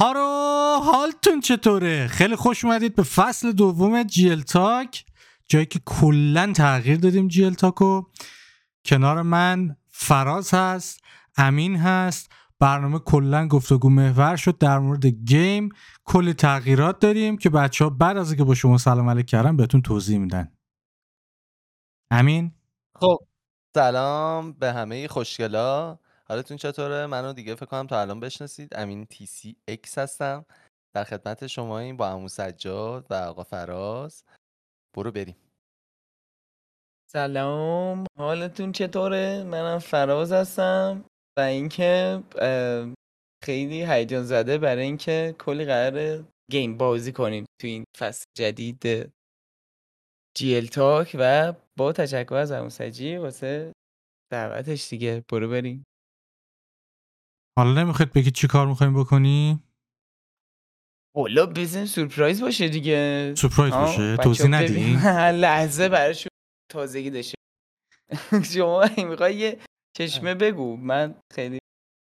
هارو حالتون چطوره؟ خیلی خوش اومدید به فصل دوم جیل تاک. جایی که کلا تغییر دادیم جیل تاکو. کنار من فراز هست امین هست. برنامه کلا گفتگو محور شد در مورد گیم. کلی تغییرات داریم که بچه ها بعد از اینکه با شما سلام علیک کردن بهتون توضیح میدن. امین؟ خب سلام به همه خوشگلا. حالتون چطوره؟ منو دیگه فکر کنم تا الان بشناسید. امین TCX هستم. در خدمت شماییم با عمو سجاد و آقا فراز. برو بریم. سلام. حالتون چطوره؟ منم فراز هستم. و اینکه خیلی هیجان زده برای اینکه کلی قرار game بازی کنیم تو این فصل جدید GLTalk و با تشکر از عمو سجی واسه دعوتش دیگه. برو بریم. حالا نمی‌خواید بگید چی کار می‌خوایم بکنی؟ حالا بزن سورپرایز باشه دیگه. سورپرایز باشه؟ توضیح ندی؟ لحظه براشون تازگی داشته. شما می‌خوای یه چشمه بگو من خیلی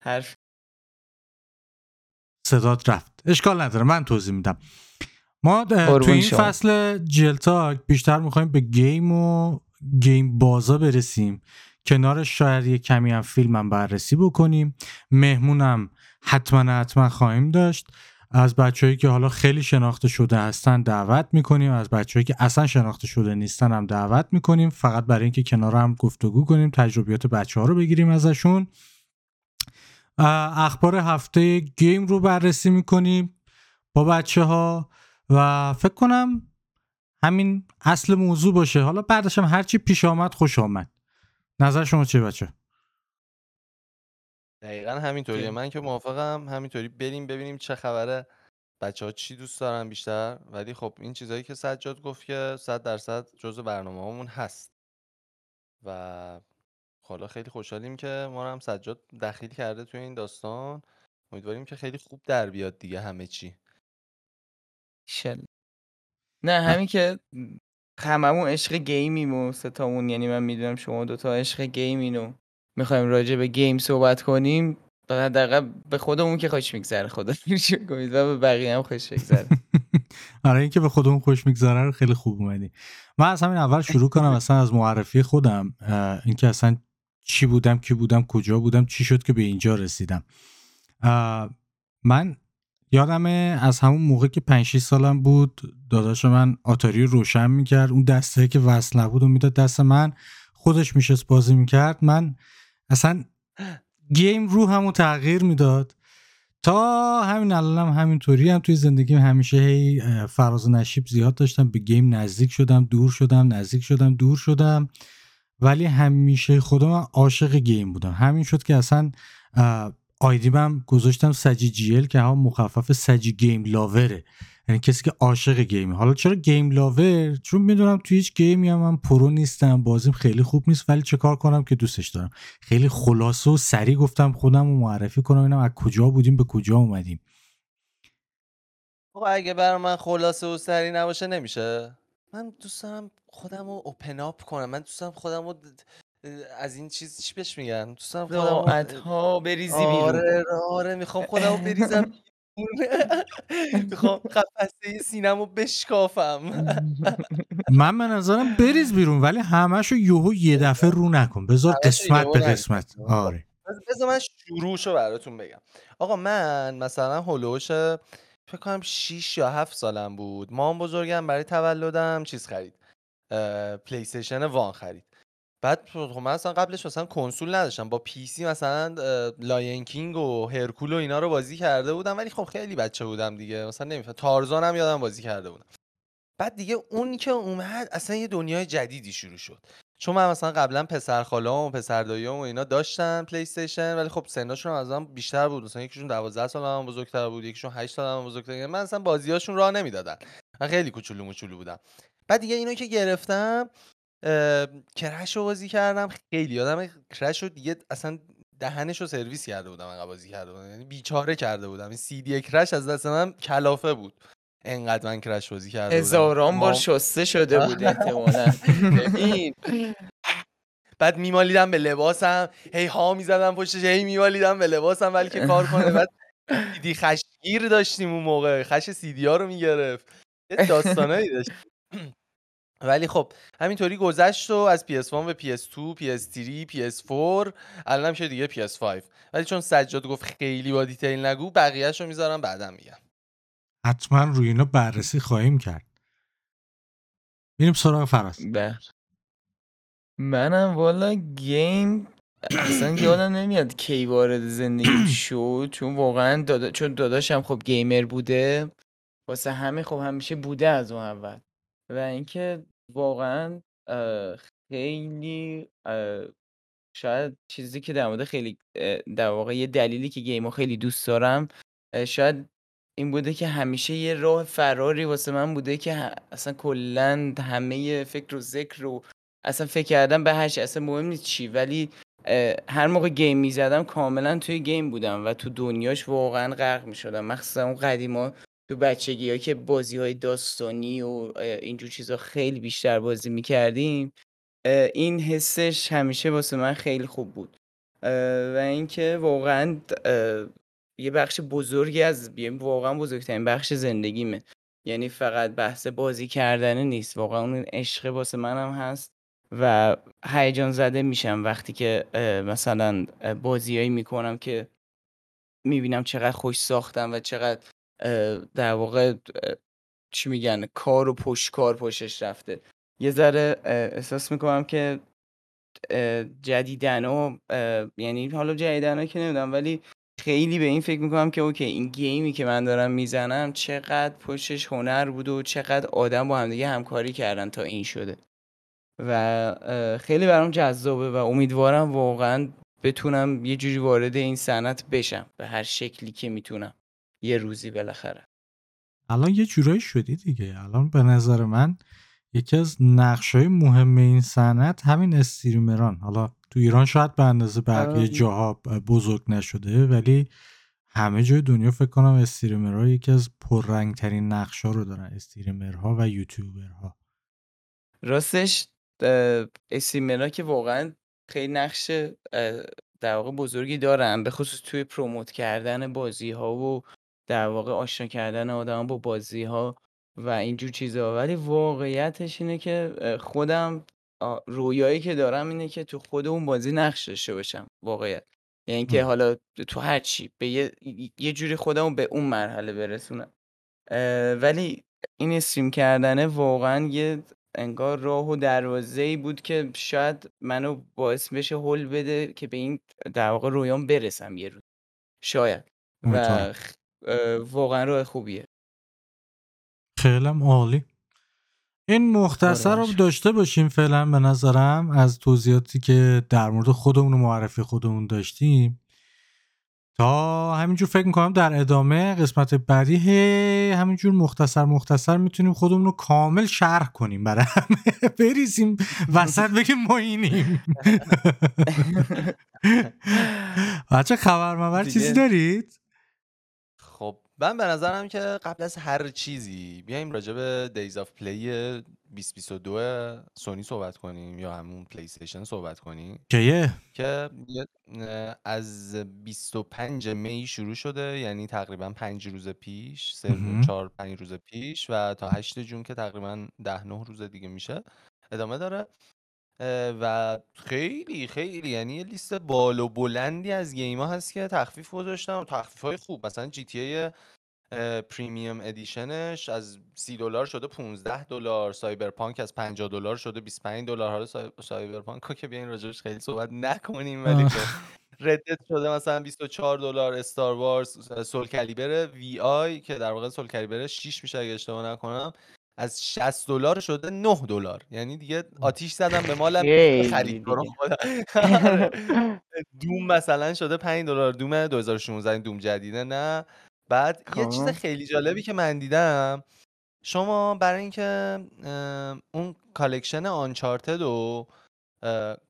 حرف صدات رفت. اشکال نداره من توضیح میدم. ما تو این فصل جلتاک بیشتر می‌خوایم به گیم و گیم بازا برسیم. کنارش شاید یه کمی هم فیلم هم بررسی بکنیم. مهمونم حتما حتما خواهیم داشت. از بچههایی که حالا خیلی شناخته شده هستن دعوت می‌کنیم. از بچههایی که اصلا شناخته شده نیستن هم دعوت می‌کنیم. فقط برای اینکه کنار هم گفتگو کنیم تجربیات بچه ها رو بگیریم ازشون. اخبار هفته گیم رو بررسی می‌کنیم با بچه ها و فکر کنم همین اصل موضوع باشه. حالا بعدش هم هرچی پیش آمد خوش آمد. نظر شما چیه بچه؟ دقیقا همینطوریه. من که موافقم. همینطوری. بریم ببینیم چه خبره. بچه ها چی دوست دارن بیشتر؟ ولی خب این چیزهایی که سجاد گفت که صد درصد جز برنامه همون هست. و حالا خیلی خوشحالیم که ما رو هم سجاد دخیل کرده توی این داستان. امیدواریم که خیلی خوب در بیاد دیگه همه چی. شل. نه همین که هممون عشق game یم و ستامون یعنی من می‌دونم شما دوتا عشق game ین و می‌خوایم راجع به game صحبت کنیم حداقل به خودمون که خوش میگذره خدا کنه و به بقیه هم خوش میگذره. آره اینکه به خودمون خوش میگذره خیلی خوب اومدی. من از همین اول شروع کنم اصلا از معرفی خودم اینکه اصلا چی بودم کی بودم کجا بودم چی شد که به اینجا رسیدم. من یادمه از همون موقع که 5 سالم بود داداش من آتاری روشن می‌کرد. اون دسته که وصل نبود و می‌داد دست من خودش میشست بازی می‌کرد. من اصلا گیم رو همون تغییر می‌داد. تا همین الانم هم همینطوری هم توی زندگیم همیشه هی فراز و نشیب زیاد داشتم. به گیم نزدیک شدم دور شدم نزدیک شدم دور شدم. ولی همیشه خودم عاشق game بودم. همین شد که اصلا ID مم گذاشتم سجی GL که هم مخفف سجی game lover ه. یعنی کسی که عاشق game ه. حالا چرا game lover؟ چون می‌دونم توی هیچ game ی هم من pro نیستم بازیم خیلی خوب نیست ولی چه کار کنم که دوستش دارم. خیلی خلاصه و سریع گفتم خودم رو معرفی کنم اینم از کجا بودیم به کجا اومدیم. آقا اگه بر من خلاصه و سریع نباشه نمیشه. من دوست دارم خودم رو اوپن اپ کنم. من دوست دارم خودم رو از این چیز چی بهش میگن؟ دوست دارم خودم ها بریزی بیرون. آره آره می‌خوام خودم رو بریزم می‌خوام قفسه سینمو بشکافم. من به نظرم بریز بیرون ولی همشو یهو یه دفعه رو نکن. بذار قسمت به قسمت. آره. بذار من شروعشو براتون بگم. آقا من مثلا هلوش فکر کنم 6 یا 7 سالم بود. مامان بزرگم برای تولدم چیز خرید. PlayStation One خرید. بعد خب من اصلا قبلش مثلا کنسول نداشتم. با PC مثلا Lion King و هرکول و اینا رو بازی کرده بودم ولی خب خیلی بچه بودم دیگه. مثلا نمیفهمیدم. تارزان هم یادمه بازی کرده بودم. بعد دیگه اون که اومد اصلا یه دنیای جدیدی شروع شد. چون من مثلا قبلا پسر خالام و پسر داییام و اینا داشتن PlayStation ولی خب سنشون از من بیشتر بود. مثلا یکیشون 12 سال از من بزرگتر بود یکیشون 8 سال من بزرگتر. من اصلا بازیاشون راه نمی‌دادن. من خیلی کوچولو موچولو بودم. بعد دیگه اینو که گرفتم کرش رو بازی کردم. خیلی یادم کرش رو دیگه اصلا دهنش رو سرویس کرده بودم انقدر بازی کرده بودم. یعنی بیچاره کرده بودم. این سی دی کرش از دست من کلافه بود. انقدر من کرش بازی کرده بودم. هزاران بار شسته شده بود احتمالا. بعد میمالیدم به لباسم. هی ها می‌زدم پشتش هی میمالیدم به لباسم ولی که کار کنه. بعد دیدی خش گیر داشتیم اون موقع. خش سیدی ها رو می‌گرفت. یه داستانایی داشت ولی خب همینطوری گذشت و از PS1 به PS2 PS3 PS4 الان هم شده دیگه PS5 ولی چون سجاد گفت خیلی با دیتیل نگو بقیهش رو می‌ذارم بعدا میگم. حتما روی اینا بررسی خواهیم کرد. میریم سراغ فراز. بله منم والا گیم اصلا یادم نمیاد کی وارد زندگی شد چون واقعا دادا... چون داداشم خب گیمر بوده. واسه همه خب همیشه بوده از اون اول. و اینکه واقعا خیلی شاید چیزی که در مورد خیلی در واقع یه دلیلی که گیمو خیلی دوست دارم شاید این بوده که همیشه یه راه فراری واسه من بوده که اصلا کلا همه فکر و ذکر رو اصلا فکر کردم به هر چی اصلا مهم نیست چی ولی هر موقع گیم می‌زدم کاملا توی گیم بودم و تو دنیاش واقعا غرق می‌شدم. مخصوصا اون قدیما تو بچگی که بازی های داستانی و اینجور چیزا خیلی بیشتر بازی می‌کردیم این حسش همیشه واسه من خیلی خوب بود. و اینکه واقعا یه بخش بزرگی از واقعا بزرگترین بخش زندگیمه. یعنی فقط بحث بازی کردن نیست. واقعا اون عشق واسه منم هست و هیجان زده میشم وقتی که مثلا بازیایی می‌کنم که می‌بینم چقدر خوش ساختم و چقدر در واقع چی میگن کار و پشت کار پشتش رفته. یه ذره احساس می‌کنم که جدیدن و یعنی حالا جدیدن که نمی‌دونم ولی خیلی به این فکر می‌کنم که اوکی این گیمی که من دارم می‌زنم چقدر پشتش هنر بود و چقدر آدم با همدیگه همکاری کردن تا این شده. و خیلی برام جذابه و امیدوارم واقعا بتونم یه جوری وارد این صنعت بشم به هر شکلی که می‌تونم. یه روزی بالاخره. الان یه جورایی شدی دیگه. الان به نظر من یکی از نقشای مهم این صنعت همین استریمران. حالا تو ایران شاید به اندازه بقیه آره. جاها بزرگ نشده ولی همه جای دنیا فکر کنم استریمرها یکی از پررنگترین نقشا رو دارن. استریمرها و یوتیوبرها. راستش استریمرها که واقعا خیلی نقش در واقع بزرگی دارن به خصوص توی پروموت کردن بازی ها و در واقع آشنا کردن آدم با بازی ها و اینجور چیزها ولی واقعیتش اینه که خودم رویایی که دارم اینه که تو خود اون بازی نقش داشته باشم واقعیت. یعنی که. حالا تو هر چی به یه, یه جوری خودمو به اون مرحله برسونم. ولی این استریم کردنه واقعا یه انگار راه و دروازه ای بود که شاید منو باعث بشه هول بده که به این در واقع رویام برسم یه روز. شاید. و واقعا راه خوبیه خیلی عالی این مختصر رو آره. داشته باشیم فعلا به نظرم از توضیحاتی که در مورد خودمون و معرفی خودمون داشتیم تا همینجور فکر می‌کنم در ادامه قسمت بعدی هی همینجور مختصر مختصر می‌تونیم خودمون رو کامل شرح کنیم برای همه بریزیم وسط بگیم ما اینیم بچه خبر مبر چیزی. دارید؟ من به نظرم که قبل از هر چیزی بیایم راجع به Days of Play 2022 سونی صحبت کنیم یا همون PlayStation صحبت کنیم کیه؟ که از 25 May شروع شده یعنی تقریبا پنج روز پیش سی‌امه. چهار پنج روز پیش و تا 8 June که تقریبا ده نه روز دیگه میشه ادامه داره و خیلی خیلی. یعنی یه لیست بالا بلندی از game ا هست که تخفیف گذاشتن. تخفیف های خوب. مثلا GTA Premium Edition ش از 30 دلار شده 15 دلار. Cyberpunk از 50 دلار شده 25 دلار. حالا Cy- Cyberpunk رو که بیاین راجبش خیلی صحبت نکنیم ولی. خب Red Dead شده مثلا 24 دلار. Star Wars Soulcalibur VI که در واقع Soulcalibur 6 میشه اگه اشتباه نکنم. از 60 دلار شده 9 دلار یعنی دیگه آتیش زدم به مالم خرید. Doom مثلا شده 5 دلار Doom 2016 این Doom جدیده نه بعد یه چیز خب. خیلی جالبی که من دیدم شما برای اینکه اون collection Uncharted و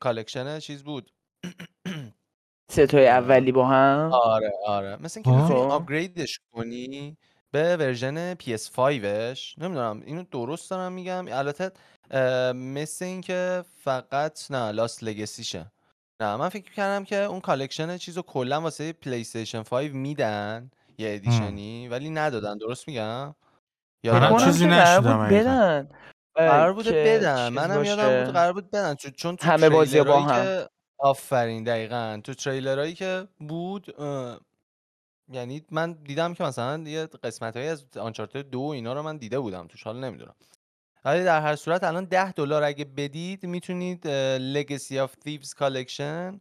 collection چیز بود ستای اولی با هم آره آره مثل اینکه. می‌تونی خب. upgrade ش کنی به version PS5 ش نمی‌دونم اینو درست دارم میگم. البته مثل اینکه فقط نه Lost Legacy شه نه من فکر کردم که اون collection چیزو کلا واسه PlayStation 5 میدن یه edition ی ولی ندادن. درست میگم؟ کنم چیزی بود حقیقت. بدن. قرار بوده که بدن. منم یادم. بود قرار بود بدن. چون همه بازی‌ها با هم. که آفرین دقیقا. تو تریلرایی که بود یعنی من دیدم که مثلا یه قسمت از Uncharted دو و اینا رو من دیده بودم توش حالا نمی‌دونم. ولی در هر صورت الان 10 دلار اگه بدید می‌تونید Legacy of Thieves Collection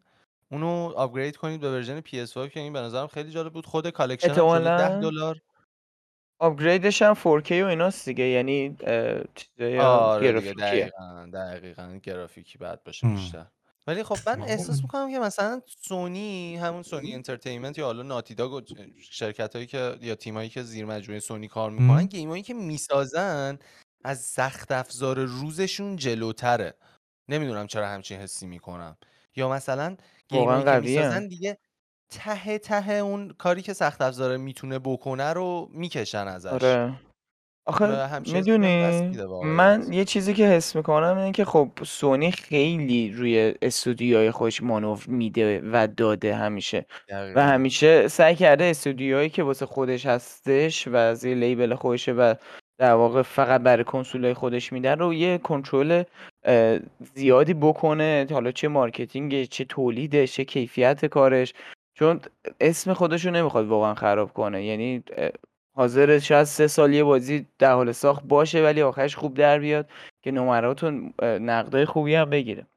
اونو upgrade کنید به version PS5 که این به نظرم خیلی جالب بود. خود collection هم شده 10 احتمالاً دلار. upgrade ش هم 4K و ایناست دیگه یعنی چیزای آره گرافیکیه. دقیقا دقیقا گرافیکی بعد باشه. بیشتر. ولی خب من. احساس می‌کنم که مثلا سونی همون Sony Entertainment یا حالا Naughty Dog و شرکت هایی که یا تیم هایی که زیر مجموعه سونی کار می‌کنن. game هایی که می‌سازن از سخت افزار روزشون جلوتره. نمی‌دونم چرا همچین حسی می‌کنم. یا مثلا گیم واقعا هایی که می‌سازن دیگه ته ته اون کاری که سخت افزاره می‌تونه بکنه رو می‌کشن ازش. آره. آخه دست می‌دونی من یه چیزی که حس می‌کنم اینه که خب سونی خیلی روی استودیوهای خودش مانور میده و داده همیشه. و دقیقا همیشه سعی کرده استودیوهایی که واسه خودش هستش و از یه لیبل خودشه و در واقع فقط برای کنسولهای خودش میدن رو یه کنترل اه، زیادی بکنه. حالا چه marketing چه تولیدش چه کیفیت کارش. چون اسم خودش رو نمی‌خواد واقعا خراب کنه. یعنی حاضر شاید سه سال یه بازی در حال ساخت باشه ولی آخرش خوب در بیاد که نمرات و اه، نقدای خوبی هم بگیره.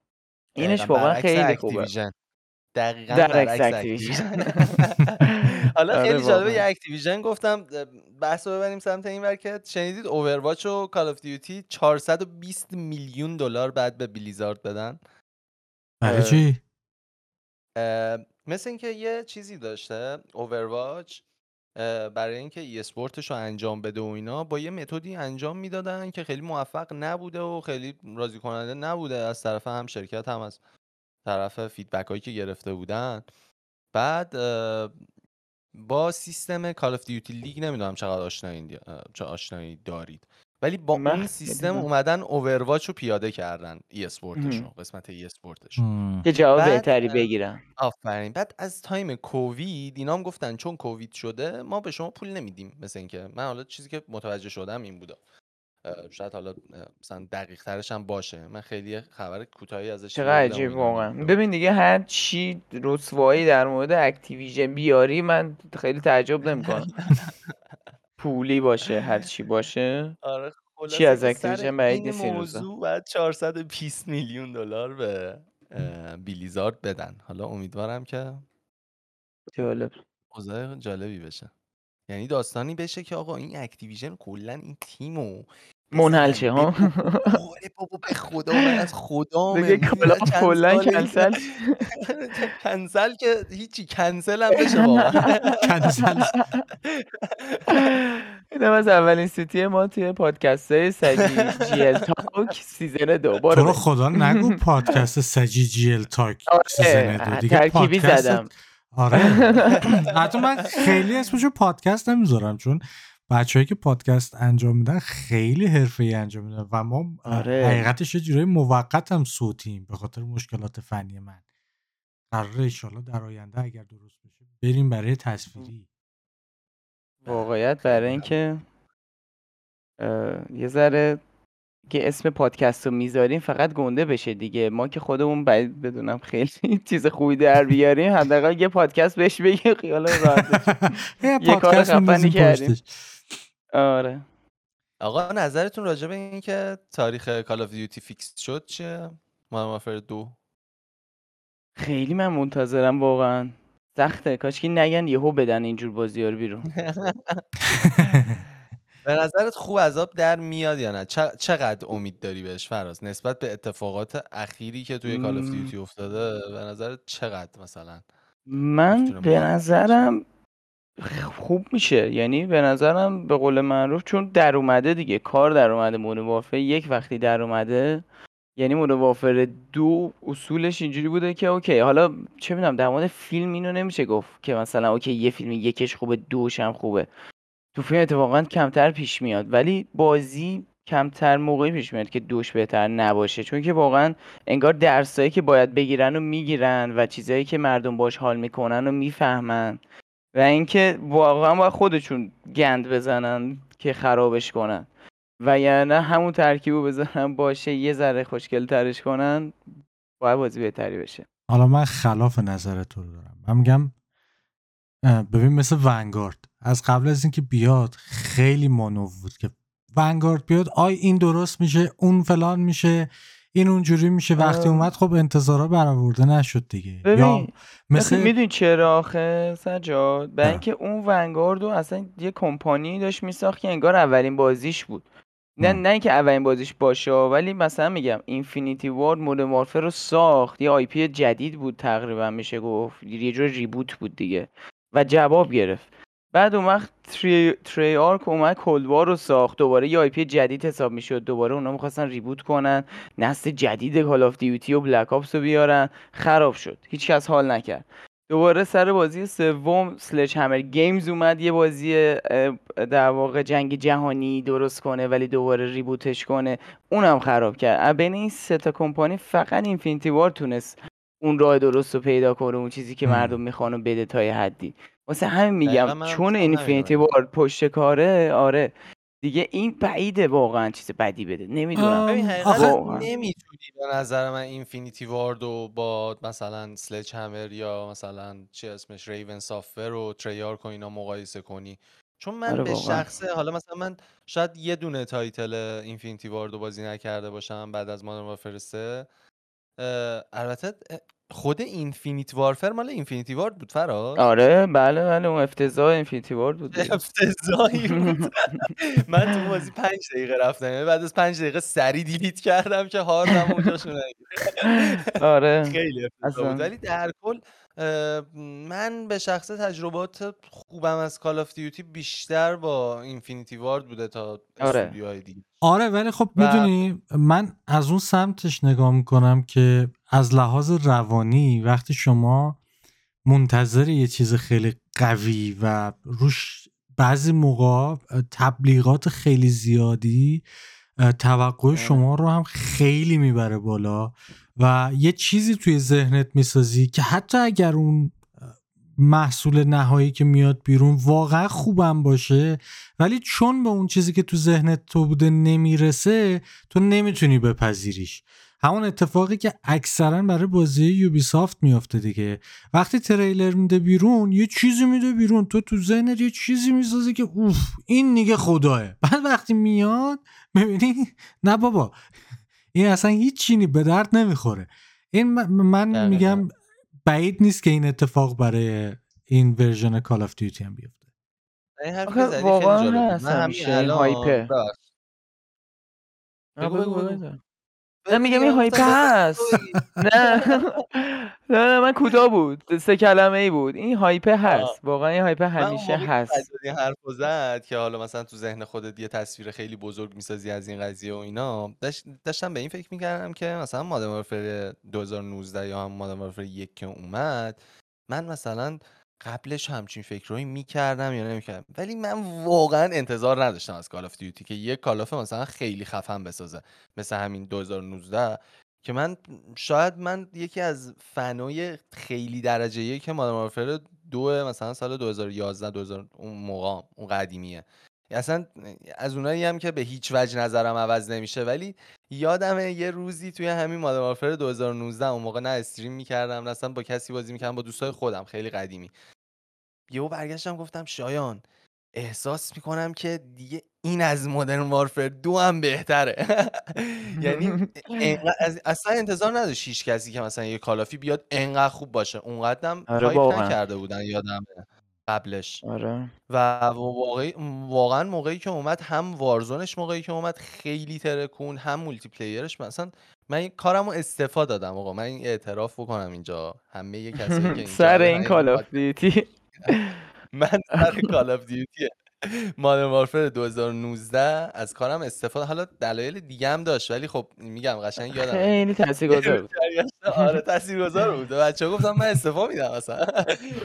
اینش واقعا خیلی خوبه. دقیقا در Activision. حالا آره خیلی جالبه یه Activision گفتم بحث رو ببریم سمت این ور که شنیدید Overwatch و Call of Duty 420 میلیون دلار بعد به Blizzard بدن. برای چی؟ مثل اینکه یه چیزی داشته Overwatch برای اینکه esport ش رو انجام بده و اینا با یه method ی انجام می‌دادن که خیلی موفق نبوده و خیلی راضی کننده نبوده. از طرف هم شرکت هم از طرف feedback هایی که گرفته بودن. بعد با سیستم Call of Duty League نمی‌دونم چقدر آشنایی دارید. ولی با اون سیستم اومدن Overwatch رو پیاده کردن esport ش رو قسمت esport ش هم. که جواب بهتری بگیرن. آفرین. بعد از time کووید اینا هم گفتن چون کووید شده ما به شما پول نمیدیم مثل اینکه. من حالا چیزی که متوجه شدم این بوده. شاید حالا مثلا دقیق ترش هم باشه. من خیلی خبر کوتاهی ازش چقدر عجیب واقعا. ببین دیگه هر چی رسوایی در مورد Activision بیاری من خیلی تعجب نمی‌کنم. پولی باشه هر چی باشه. آره چی خلاصه از که سر Activision بعید این این روزا؟ موضوع بعد 420 میلیون دلار به اه، Blizzard بدن. حالا امیدوارم که جالب. اوضاع جالبی بشه. یعنی داستانی بشه که آقا این اکتیویژن کلا این تیمو منحل شه ها؟ آره بابا به خدا من از خدامه دیگه کلا کلا کنسل. کنسل که هیچی کنسل هم بشه واقعا. کنسل. این هم از اولین سیتی ما توی پادکست های سجی جی ال تاک سیزن دو. تو برو رو خدا نگو پادکست سجی جی ال تاک سیزن دو. آره دیگه ترکیبی پادکست زدم. آره. حتی من خیلی اسمشو پادکست نمی‌ذارم چون بچههایی که پادکست انجام میدن خیلی حرفه ای انجام میدن و ما آره. حقیقتش یه جورای موقت هم صوتیم به خاطر مشکلات فنی من. قراره ایشالا در آینده اگر درست بشه بریم برای تصویری. به واقعیت برای اینکه یه ذره که اسم پادکست رو می‌ذاریم فقط گنده بشه دیگه. ما که خودمون بعید بدونم خیلی چیز خوبی در بیاریم حداقل یه پادکست بهش بگیم خیال راحت یه پادکست میندازیم کردیم. پشتش. آره. آقا نظرتون راجع به این که تاریخ Call of Duty fix شد چیه؟ Modern Warfare دو. خیلی من منتظرم واقعا. سخته. کاش که نگن یهو بدن اینجور بازی ها رو بیرون. به نظرت خوب از آب در میاد یا نه؟ چ- چقدر امید داری بهش فراز؟ نسبت به اتفاقات اخیری که توی Call of م، Duty افتاده به نظرت چقدر مثلا من به نظرم خوب میشه. یعنی به نظرم به قول معروف چون در اومده دیگه کار در اومده. مودرن وارفر یک وقتی در اومده یعنی مودرن وارفر دو اصولش اینجوری بوده که اوکی. حالا چه می‌دونم در مورد فیلم اینو نمیشه گفت که مثلا اوکی یه فیلم یکش خوبه دوش هم خوبه. تو فیلم اتفاقا کمتر پیش میاد. ولی بازی کمتر موقعی پیش میاد که دوش بهتر نباشه. چون که واقعا انگار درسایی که باید بگیرن و می‌گیرن و چیزایی که مردم باش حال می‌کنن و می‌فهمن. و اینکه واقعا باید خودشون گند بزنن که خرابش کنن. و یعنی همون ترکیبو بذارن باشه یه ذره خوشگل ترش کنن باید بازی بهتری بشه. حالا من خلاف نظر تو رو دارم. من میگم ببین مثل ونگارد. از قبل از اینکه بیاد خیلی مانو بود که Vanguard بیاد آی این درست میشه اون فلان میشه. این اونجوری میشه وقتی اومد خب انتظارا برآورده نشد دیگه. یا مثل می‌دونی چرا آخه سجاد؟ به اینکه اون Vanguard و اصلا یه کمپانی داشت میساخت که انگار اولین بازیش بود. نه نه اینکه اولین بازیش باشه ولی مثلا میگم Infinity Ward Modern Warfare رو ساخت. یه IP جدید بود تقریبا میشه گفت. یه جور reboot بود دیگه. و جواب گرفت. بعد اون وقت Trey, Treyarch اومد Cold War رو ساخت دوباره یه IP جدید حساب می‌شد. دوباره اونا می‌خواستن reboot کنن نسل جدید Call of Duty و Black Ops رو بیارن. خراب شد. هیچ کس حال نکرد. دوباره سر بازی سوم Sledgehammer Games اومد یه بازی در واقع جنگ جهانی درست کنه ولی دوباره reboot ش کنه. اونم خراب کرد. بین این سه تا کمپانی فقط Infinity Ward تونست اون راه درست رو پیدا کنه اون چیزی که مردم می‌خوان و بده تا حدی. واسه همین میگم چون Infinity Ward پشت کاره آره. دیگه این بعیده واقعا چیز بدی بده. نمی‌دونم. ببین نمی‌تونی به نظر من Infinity Ward و با مثلا Sledgehammer یا مثلا چی اسمش Raven Software و Treyarch و اینا مقایسه کنی. چون من آره به شخصه حالا مثلا من شاید یه دونه title Infinity Ward و بازی نکرده باشم بعد از Modern Warfare 3 البته خود Infinite Warfare مال Infinity Ward بود فراز؟ آره بله بله اون افتضاح Infinity Ward بود افتضاحی بود. من تو بازی پنج دقیقه رفتم یعنی بعد از پنج دقیقه سری delete کردم که هاردم اونجاشون آره. خیلی بود. ولی در کل من به شخص تجربات خوبم از Call of Duty بیشتر با Infinity Ward بوده تا آره. استودیوهای دیگه. آره ولی خب می‌دونی من از اون سمتش نگاه می‌کنم که از لحاظ روانی وقتی شما منتظر یه چیز خیلی قوی و روش بعضی موقع تبلیغات خیلی زیادی توقع آره. شما رو هم خیلی می‌بره بالا و یه چیزی توی ذهنت می‌سازی که حتی اگر اون محصول نهایی که میاد بیرون واقعا خوبم باشه ولی چون به اون چیزی که تو ذهنت تو بوده نمی‌رسه تو نمی‌تونی بپذیریش همون اتفاقی که اکثرا برای بازی یوبی سافت میافته دیگه. وقتی تریلر میده بیرون یه چیزی میده بیرون. تو تو ذهنت یه چیزی می‌سازه که اوف این دیگه خداه بعد وقتی میاد می‌بینی نه بابا. این اصلا هیچ چینی به درد نمی‌خوره. این من میگم بعید نیست که این اتفاق برای این version Call of Duty هم بیفته. واقعا هست همیشه hype ه نه میگم این hype ه هست نه. نه من کوتاه بود. سه کلمه ای بود. این hype ه هست. واقعا این hype ه همیشه هست. این حرف زد که حالا مثلا تو ذهن خودت یه تصویر خیلی بزرگ می‌سازی از این قضیه و اینا داشتم به این فکر می‌کردم که مثلا Modern Warfare 2019 یا هم Modern Warfare یک که اومد من مثلا قبلش همچین فکرهایی می‌کردم یا نمی‌کردم. ولی من واقعا انتظار نداشتم از Call of Duty که یک Call مثلا خیلی خفن بسازه. مثل همین 2019 که من شاید من یکی از فنای خیلی درجه یک Modern Warfare دو مثلا سال 2011 2000 اون موقع اون قدیمیه. اصلا از اونایی هم که به هیچ وجه نظرم عوض نمیشه ولی یادمه یه روزی توی همین Modern Warfare 2019 اون موقع نه stream می‌کردم نه اصلا با کسی بازی می‌کردم با دوستای خودم خیلی قدیمی. یهو برگشتم گفتم شایان احساس می‌کنم که دیگه این از Modern Warfare دو هم بهتره. یعنی اصلا انتظار نداشت هیچ کسی که مثلا یه Call of ی بیاد انقدر خوب باشه. اونقدرم آره hype نکرده بودن یادمه قبلش. آره. و واقعی واقعا موقعی که اومد هم Warzone ش موقعی که اومد خیلی ترکون هم multiplayer ش مثلا من این کارمو استعفا دادم آقا. من این اعتراف بکنم اینجا. همه یه کسی که اینجا سر این Call of Duty من سر Call of Duty Modern Warfare 2019 از کارم استعفا حالا دلایل دیگه هم داشت ولی خب میگم قشنگ یادم خیلی تاثیرگذار بود. آره تاثیرگذار بود. بچه‌ها گفتم من استعفا میدم اصلا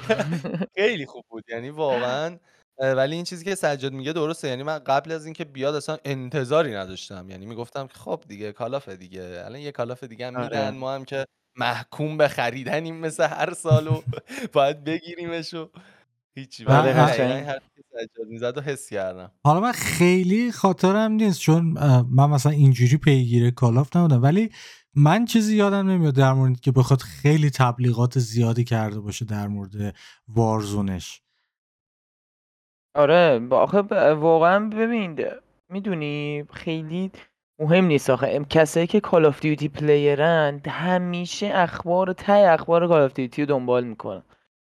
خیلی خوب بود. یعنی واقعا ولی این چیزی که سجاد میگه درسته. یعنی من قبل از اینکه بیاد اصلا انتظاری نداشتم. یعنی می‌گفتم که خب دیگه Call of دیگه. الان یه Call of دیگه هم میدن. آره. ما هم که محکوم به خریدنیم مثل هر سال و باید بگیریمش و هیچی. سجاد می‌زد و حس کردم. حالا من خیلی خاطرم نیست چون من مثلا اینجوری پیگیر Call of نبودم ولی من چیزی یادم نمیاد در مورد که بخواد خیلی تبلیغات زیادی کرده باشه در مورد Warzone ش. آره با- آخه ب- واقعا ببین می‌دونی خیلی مهم نیست آخه. ام- کسایی که Call of Duty player ن همیشه اخبار ته اخبار Call of Duty رو دنبال می‌کنن.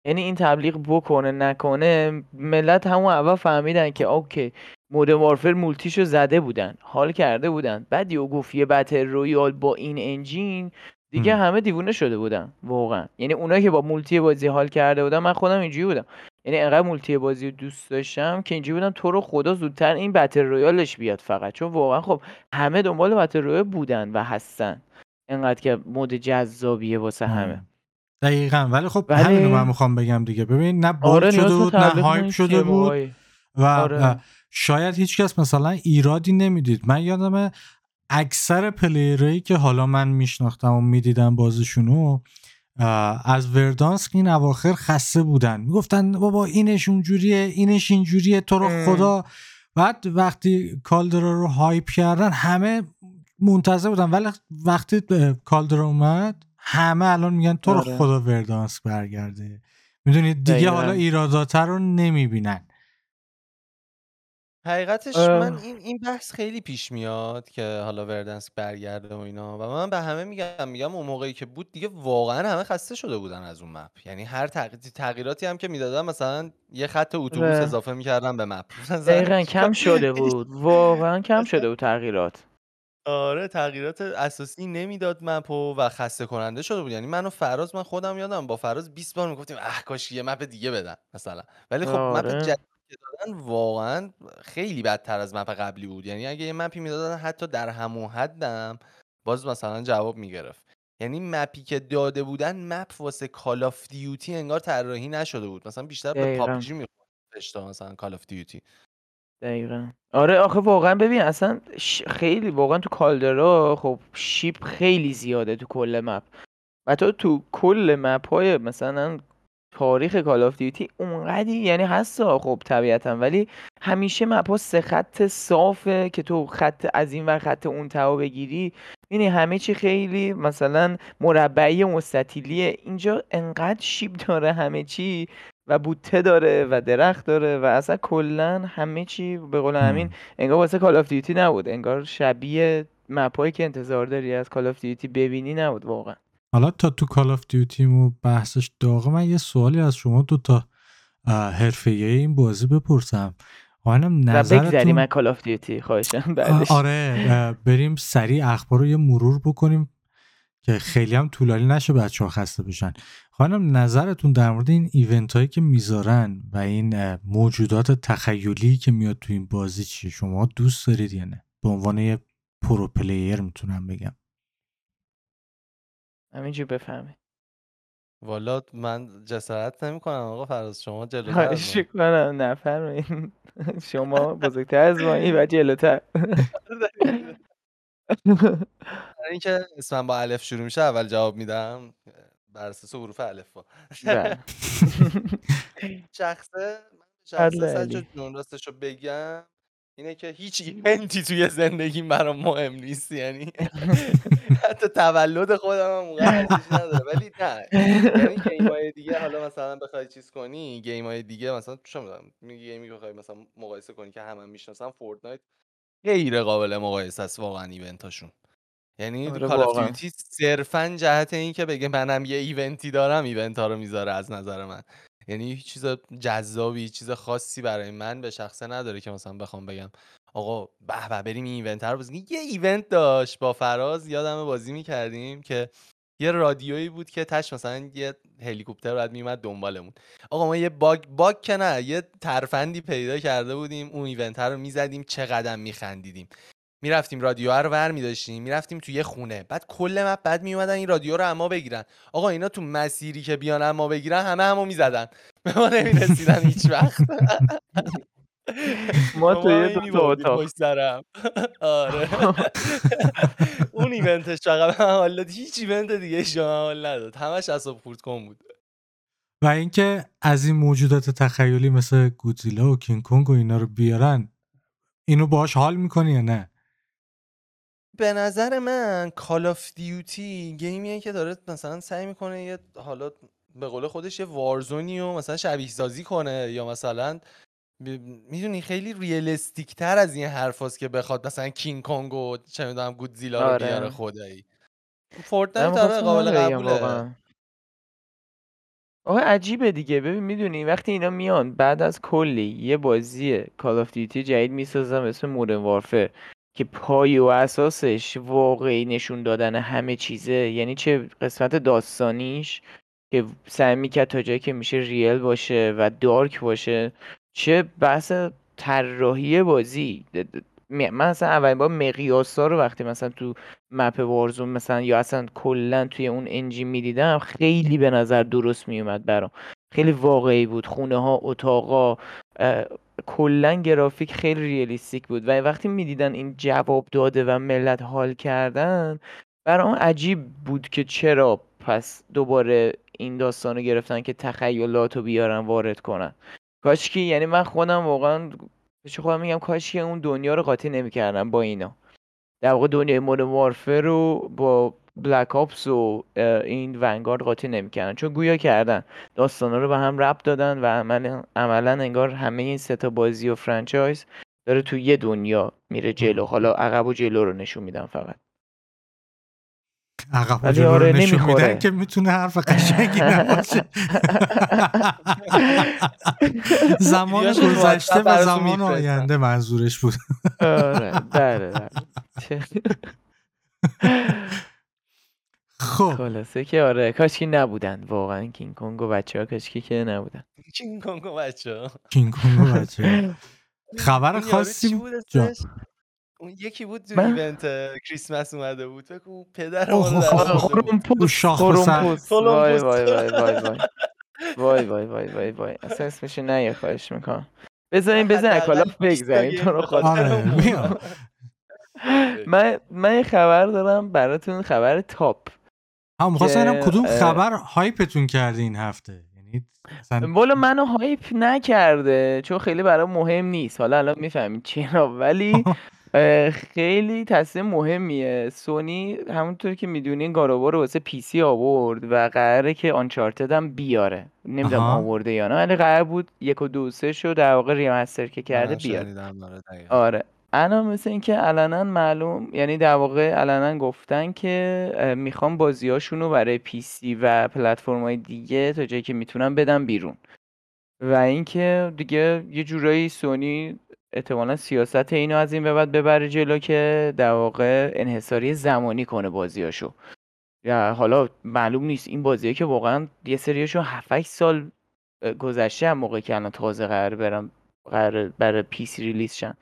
یعنی این تبلیغ بکنه نکنه ملت همون اول فهمیدن که okay Modern Warfare multi شو زده بودن حال کرده بودن. بعد یه گفت یه battle royale با این engine دیگه هم. همه دیوونه شده بودن واقعا. یعنی اونایی که با multi بازی حال کرده بودن من خودم اینجوری بودم. یعنی انقدر multi بازی رو دوست داشتم که اینجوری بودم تو رو خدا زودتر این battle royale ش بیاد فقط. چون واقعا خب همه دنبال battle royale بودن و هستن. انقدر که mode جذابیه واسه همه. دقیقا ولی خب ولی- همینو من می‌خوام بگم دیگه ببین نه bold آره شده بود نه hype شده بود. و آره. شاید هیچکس مثلا ایرادی نمی‌دید من یادم اکثر player ایی که حالا من میشناختم و می‌دیدم بازیشونو اه، از Verdansk این اواخر خسته بودن می‌گفتن بابا اینش اونجوریه اینش اینجوریه تو رو. خدا بعد وقتی Caldera رو hype کردن همه منتظر بودن ولی وقتی کالدرا اومد همه الان میگن تو رو آره. خدا وردانسک برگرده می‌دونید دیگه دقیقاً. حالا ایرادات رو نمی‌بینن حقیقتش اه. من این این بحث خیلی پیش میاد که حالا وردنسک برگرده و اینا و من به همه میگم میگم اون موقعی که بود دیگه واقعا همه خسته شده بودن از اون مپ یعنی هر تغییر- تغییراتی هم که می‌دادن مثلا یه خط اتوبوس. اضافه می‌کردن به مپ دقیقا کم شده بود واقعا کم شده بود تغییرات آره تغییرات اساسی نمی‌داد map و و خسته کننده شده بود. یعنی من و فراز من خودم یادم با فراز 20 بار می‌گفتیم اه کاش یه map دیگه بدن. مثلا. ولی خب map آره. جدیدی که دادن واقعا خیلی بدتر از map قبلی بود. یعنی اگه یه map ی می‌دادن حتی در همون حدم باز مثلا جواب می‌گرفت. یعنی map ی که داده بودن map واسه Call of Duty انگار طراحی نشده بود. مثلا بیشتر به دقیقاً. PUBG می‌خورد مثلا Call of Duty دقیقا. آره آخه واقعا ببین اصلا ش- خیلی واقعا تو Caldera خب شیب خیلی زیاده تو کل map. و تو تو کل map های مثلا تاریخ Call of Duty اونقدی یعنی هستا خب طبیعتا. ولی همیشه map ها سه خط صافه که تو خط از این و خط اون تهو بگیری. یعنی همه چی خیلی مثلا مربعی مستطیلیه. اینجا انقدر شیب داره همه چی. و بوته داره و درخت داره و اصلا کلا همه چی به قول همین انگار واسه Call of Duty نبود. انگار شبیه map ایی که انتظار داری از Call of Duty ببینی نبود واقعا. حالا تا تو Call of Duty ایم و بحثش داغه. من یه سوالی از شما دو تا حرفه‌ای این بازی بپرسم. آنم نظرتون از Call of Duty خواهشم بعدش. آره بریم سریع اخبار رو یه مرور بکنیم. که خیلی هم طولانی نشه بچه ها خسته بشن. خانم نظرتون در مورد این event هایی که می‌ذارن و این موجودات تخیلی که میاد تو این بازی چیه؟ شما دوست دارید یا نه؟ به عنوان یه pro player می‌تونم بگم. همینجور بفهمی والا من جسارت نمی‌کنم آقا فراز شما جلوتر. کنم. نفرمایید شما بزرگتر از مایی و جلوتر. برای اینکه اسمم با الف شروع میشه اول جواب میدم بر اساس حروف الف با بله. شخصه شخصه علی. جون راستشو بگم اینه که هیچ event ی توی زندگیم برام مهم نیست یعنی حتی تولد خودم هم اونقدر نداره ولی نه. یعنی game های دیگه حالا مثلا بخوای چیز کنی game های دیگه مثلا چه می‌دونم میگی game ی بخوای مثلا مقایسه کنی که همه هم می‌شناسن Fortnite غیر قابل مقایسه است واقعا event اشون. یعنی آره Call of واقعا. Duty صرفا جهت این که بگه منم یه event ی دارم event ها رو می‌ذاره از نظر من. یعنی هیچ چیز جذابی هیچ چیز خاصی برای من به شخصه نداره که مثلا بخوام بگم آقا به به بریم این event رو بزنیم. یه event داشت با فراز یادم بازی می‌کردیم که یه رادیویی بود که تش مثلا یه هلیکوپتر بعد میومد دنبالمون. آقا ما یه bug bug که نه یه ترفندی پیدا کرده بودیم اون event رو می‌زدیم چه قدرم میخندیدیم. می‌رفتیم رادیو رو ور میداشتیم می‌رفتیم توی یه خونه. بعد کل مپ بعد میومدن این رادیو رو اما بگیرن. آقا اینا تو مسیری که بیان اما بگیرن همه همو می‌زدن. به ما نمی‌رسیدن هیچ وقت. ما و توی یه دو تا اتاق. آره. اون ایونتش فقط به من حال داد. هیچ ایونت دیگه شما حال نداد. همش اصاب خورد کن بود. و اینکه از این موجودات تخیلی مثل گودزیلا و کینگ کنگ و اینا رو بیارن اینو باهاش حال می‌کنی یا نه؟ به نظر من Call of Duty game یه که داره مثلا سعی می‌کنه یه حالا به قول خودش یه Warzone ی و مثلا شبیه سازی کنه یا مثلا می‌دونی خیلی realistic تر از این حرف که بخواد مثلا کینگ کونگ و چه می‌دونم گودزیلا رو آره. بیاره خدایی. Fortnite من آره قابل قبوله. آخه عجیبه دیگه. ببین می‌دونی وقتی اینا میان بعد از کلی یه بازی Call of Duty جدید می‌سازن به اسم Modern Warfare که پای و اساسش واقعی نشون دادن همه چیزه. یعنی چه قسمت داستانیش که سعی می‌کرد تا جایی که میشه ریل باشه و دارک باشه. چه بحث طراحی بازی؟ من اصلا اولین بار مقیاسا رو وقتی مثلا تو مپ وارزون مثلا یا اصلا کلا توی اون انجین می‌دیدم خیلی به نظر درست میومد برام. خیلی واقعی بود. خونه ها اتاقا کلا گرافیک خیلی ریالیستیک بود. و وقتی می‌دیدن این جواب داده و ملت حال کردن برام عجیب بود که چرا پس دوباره این داستان رو گرفتن که تخیلات رو بیارن وارد کنن. کاشکی یعنی من خودم واقعا پیش خودم میگم کاشکی اون دنیا رو قاطی نمی‌کردم با اینا. در واقع دنیای مودرن وارفر رو با بلک آپس و این ونگارد قاطی نمی‌کردن. چون گویا کردن داستانا رو به هم ربط دادن و عملا عملا انگار همه این سه تا بازی و فرانچایز داره تو یه دنیا میره جلو. حالا عقب و جلو رو نشون میدن فقط. عقب ولی آره نمی‌خوره. میدن که می‌تونه حرف قشنگی نباشه. زمان گذشته و زمان. آینده منظورش بود. آره خب. خلاصه که آره کاشکی نبودن. واقعا کینگ کنگ و بچه ها کاشکی که نبودن. کینگ کونگ و بچه ها کینگ کنگ و بچه خبر خاصی بود؟ اون یکی بود تو ایونت کریسمس اومده بود. فکر کنم پدر اوه، ما رو در اوه، آورده بود. خرومپوس او شاخ وای. وای وای وای وای. وای وای وای وای وای. اصلا اسمشو نیا خواهش می‌کنم. بذارین بزن کالا 20 بگذاریم تو رو بخاطر آره اون. میاد من من یه خبر دارم براتون خبر top. هم می‌خواستم ببینم کدوم خبر hype تون کرده این هفته؟ یعنی والا منو hype نکرده چون خیلی برام مهم نیست. حالا الان می‌فهمید چرا ولی خیلی تصمیم مهمیه. سونی همونطور که می‌دونین God of War رو واسه PC آورد و قراره که Uncharted هم بیاره. نمی‌دونم. آورده یا نه ولی قرار بود یک و دو سه شو در واقع remaster که کرده بیاره. آره، الان مثل اینکه علنا معلوم یعنی در واقع علنا گفتن که اه، می‌خوان بازیاشون رو برای پی سی و پلتفرم های دیگه تا جایی که می‌تونن بدن بیرون. و اینکه دیگه یه جورایی سونی احتمالا سیاست اینو از این به بعد ببره جلو که در واقع انحصاری زمانی کنه بازیاشو. یا حالا معلوم نیست این بازیه که واقعا یه سریاشو 7 سال گذشته هم موقع که الان تازه قرار برم قرار برای PC release شن.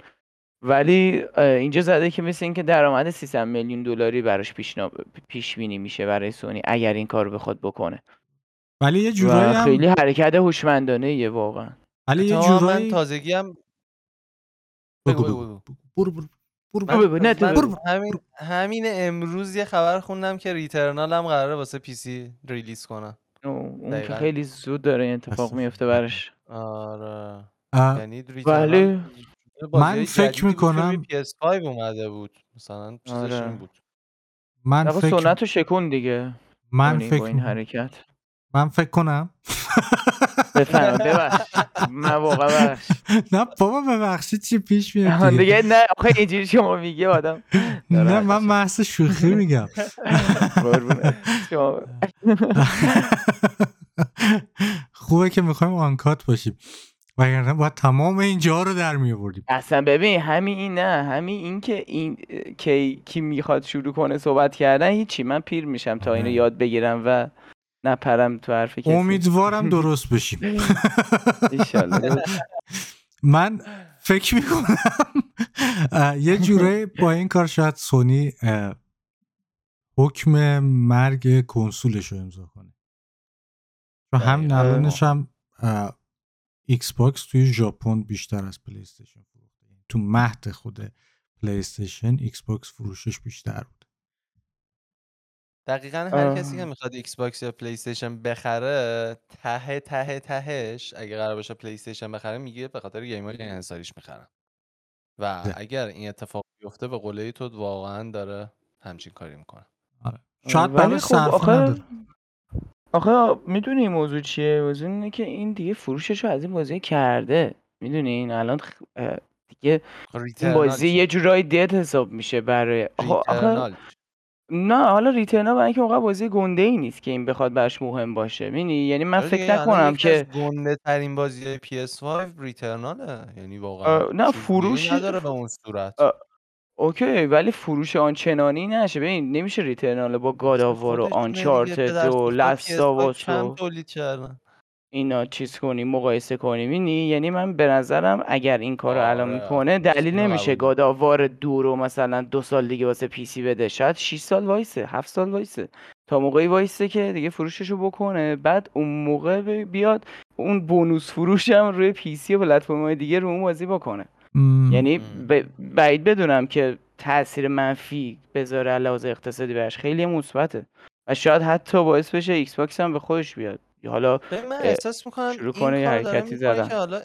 ولی اینجا زده که مثل اینکه درآمد 300 میلیون دلاری براش. پیش بینی میشه برای سونی اگر این کار بخواد بکنه. ولی یه جورایی هم خیلی حرکت هوشمندانه یه واقعا. ولی یه اتفاقا من جورایی تازگی هم بگو بگو،. برو برو. برو نه، تو. همین همین امروز یه خبر خوندم که Returnal هم قراره واسه PC release کنن. اون که. خیلی زود داره اتفاق میفته. براش آره. یعنی ولی من فکر می‌کنم PS5 اومده بود. مثلا چیزش آره. این بود. من فکر سنت رو شکون دیگه. من فکر این حرکت. من فکر کنم. بفهم من واقعا ببخش نه بابا ببخشید چی پیش میاد دیگه؟ نه آخه اینجوری شما میگه آدم. نه من. محض شوخی میگم. خوبه که می‌خوایم آنکات باشیم. وگرنه باید تمام اینجا رو در می آوردیم اصلا ببین همین این نه همین این که این کی کی می‌خواد شروع کنه صحبت کردن هیچی. من پیر میشم تا اینو آره. یاد بگیرم و نپرم تو حرف کسی. امیدوارم درست بشیم. من فکر می‌کنم یه جوره با این کار شاید سونی حکم مرگ کنسولش رو امضا کنه. چون همین. الانش هم Xbox توی ژاپن بیشتر از PlayStation فروخته. یعنی تو مهد خود PlayStation Xbox فروشش بیشتر بود. دقیقا هر کسی. که می‌خواد Xbox یا PlayStation بخره ته ته تهش اگه قرار باشه PlayStation بخره میگه به خاطر game ای انحصاریش می‌خرم و ده. اگر این اتفاق بیفته به قوله تو واقعا داره همچین کاری می‌کنه آره. شاید ولی برای خب صرفه آخه آخه می‌دونی موضوع چیه موضوع اینه که این دیگه فروشش رو از این بازی کرده می‌دونین الان خ- دیگه این ریترنال بازی یه جورایی دد حساب میشه برای آخه آخه؟ نه حالا ریترنا برای اینکه موقع بازی گنده ای نیست که این بخواد براش مهم باشه. می‌دونی؟ یعنی من آره فکر دیگه الان نکنم یکی از که گنده ترین بازی PS5 ریترناله. یعنی واقعا اه، نه چیز دیگه فروش نداره به اون صورت. اه، اوکی ولی فروش آنچنانی نشه. ببین نمیشه ریترنال با گاداوار و خودشونه دیگه آنچارتد پدر و PS5 لستاواس کم و تولید کردن. اینا چیز کنیم مقایسه کنیم اینی یعنی من به نظرم اگر این کار رو الان آره می‌کنه آفکورس دلیل نمیشه گاداوار دو رو مثلا دو سال دیگه واسه پیسی بده. شاید 6 سال وایسه 7 سال وایسه. تا موقعی وایسه که دیگه فروششو بکنه. بعد اون موقع بیاد اون bonus فروش هم روی PC و پلتفرم‌های دیگه رو اون بازی بکنه. یعنی. بعید بدونم که تاثیر منفی بذاره علاوه لحاظ اقتصادی براش. خیلی مثبته. و شاید حتی باعث بشه Xbox هم به خودش بیاد. یا حالا ببین من احساس می‌کنم شروع این کنه یه کار رو داره حرکتی می‌کنه که زدن حالا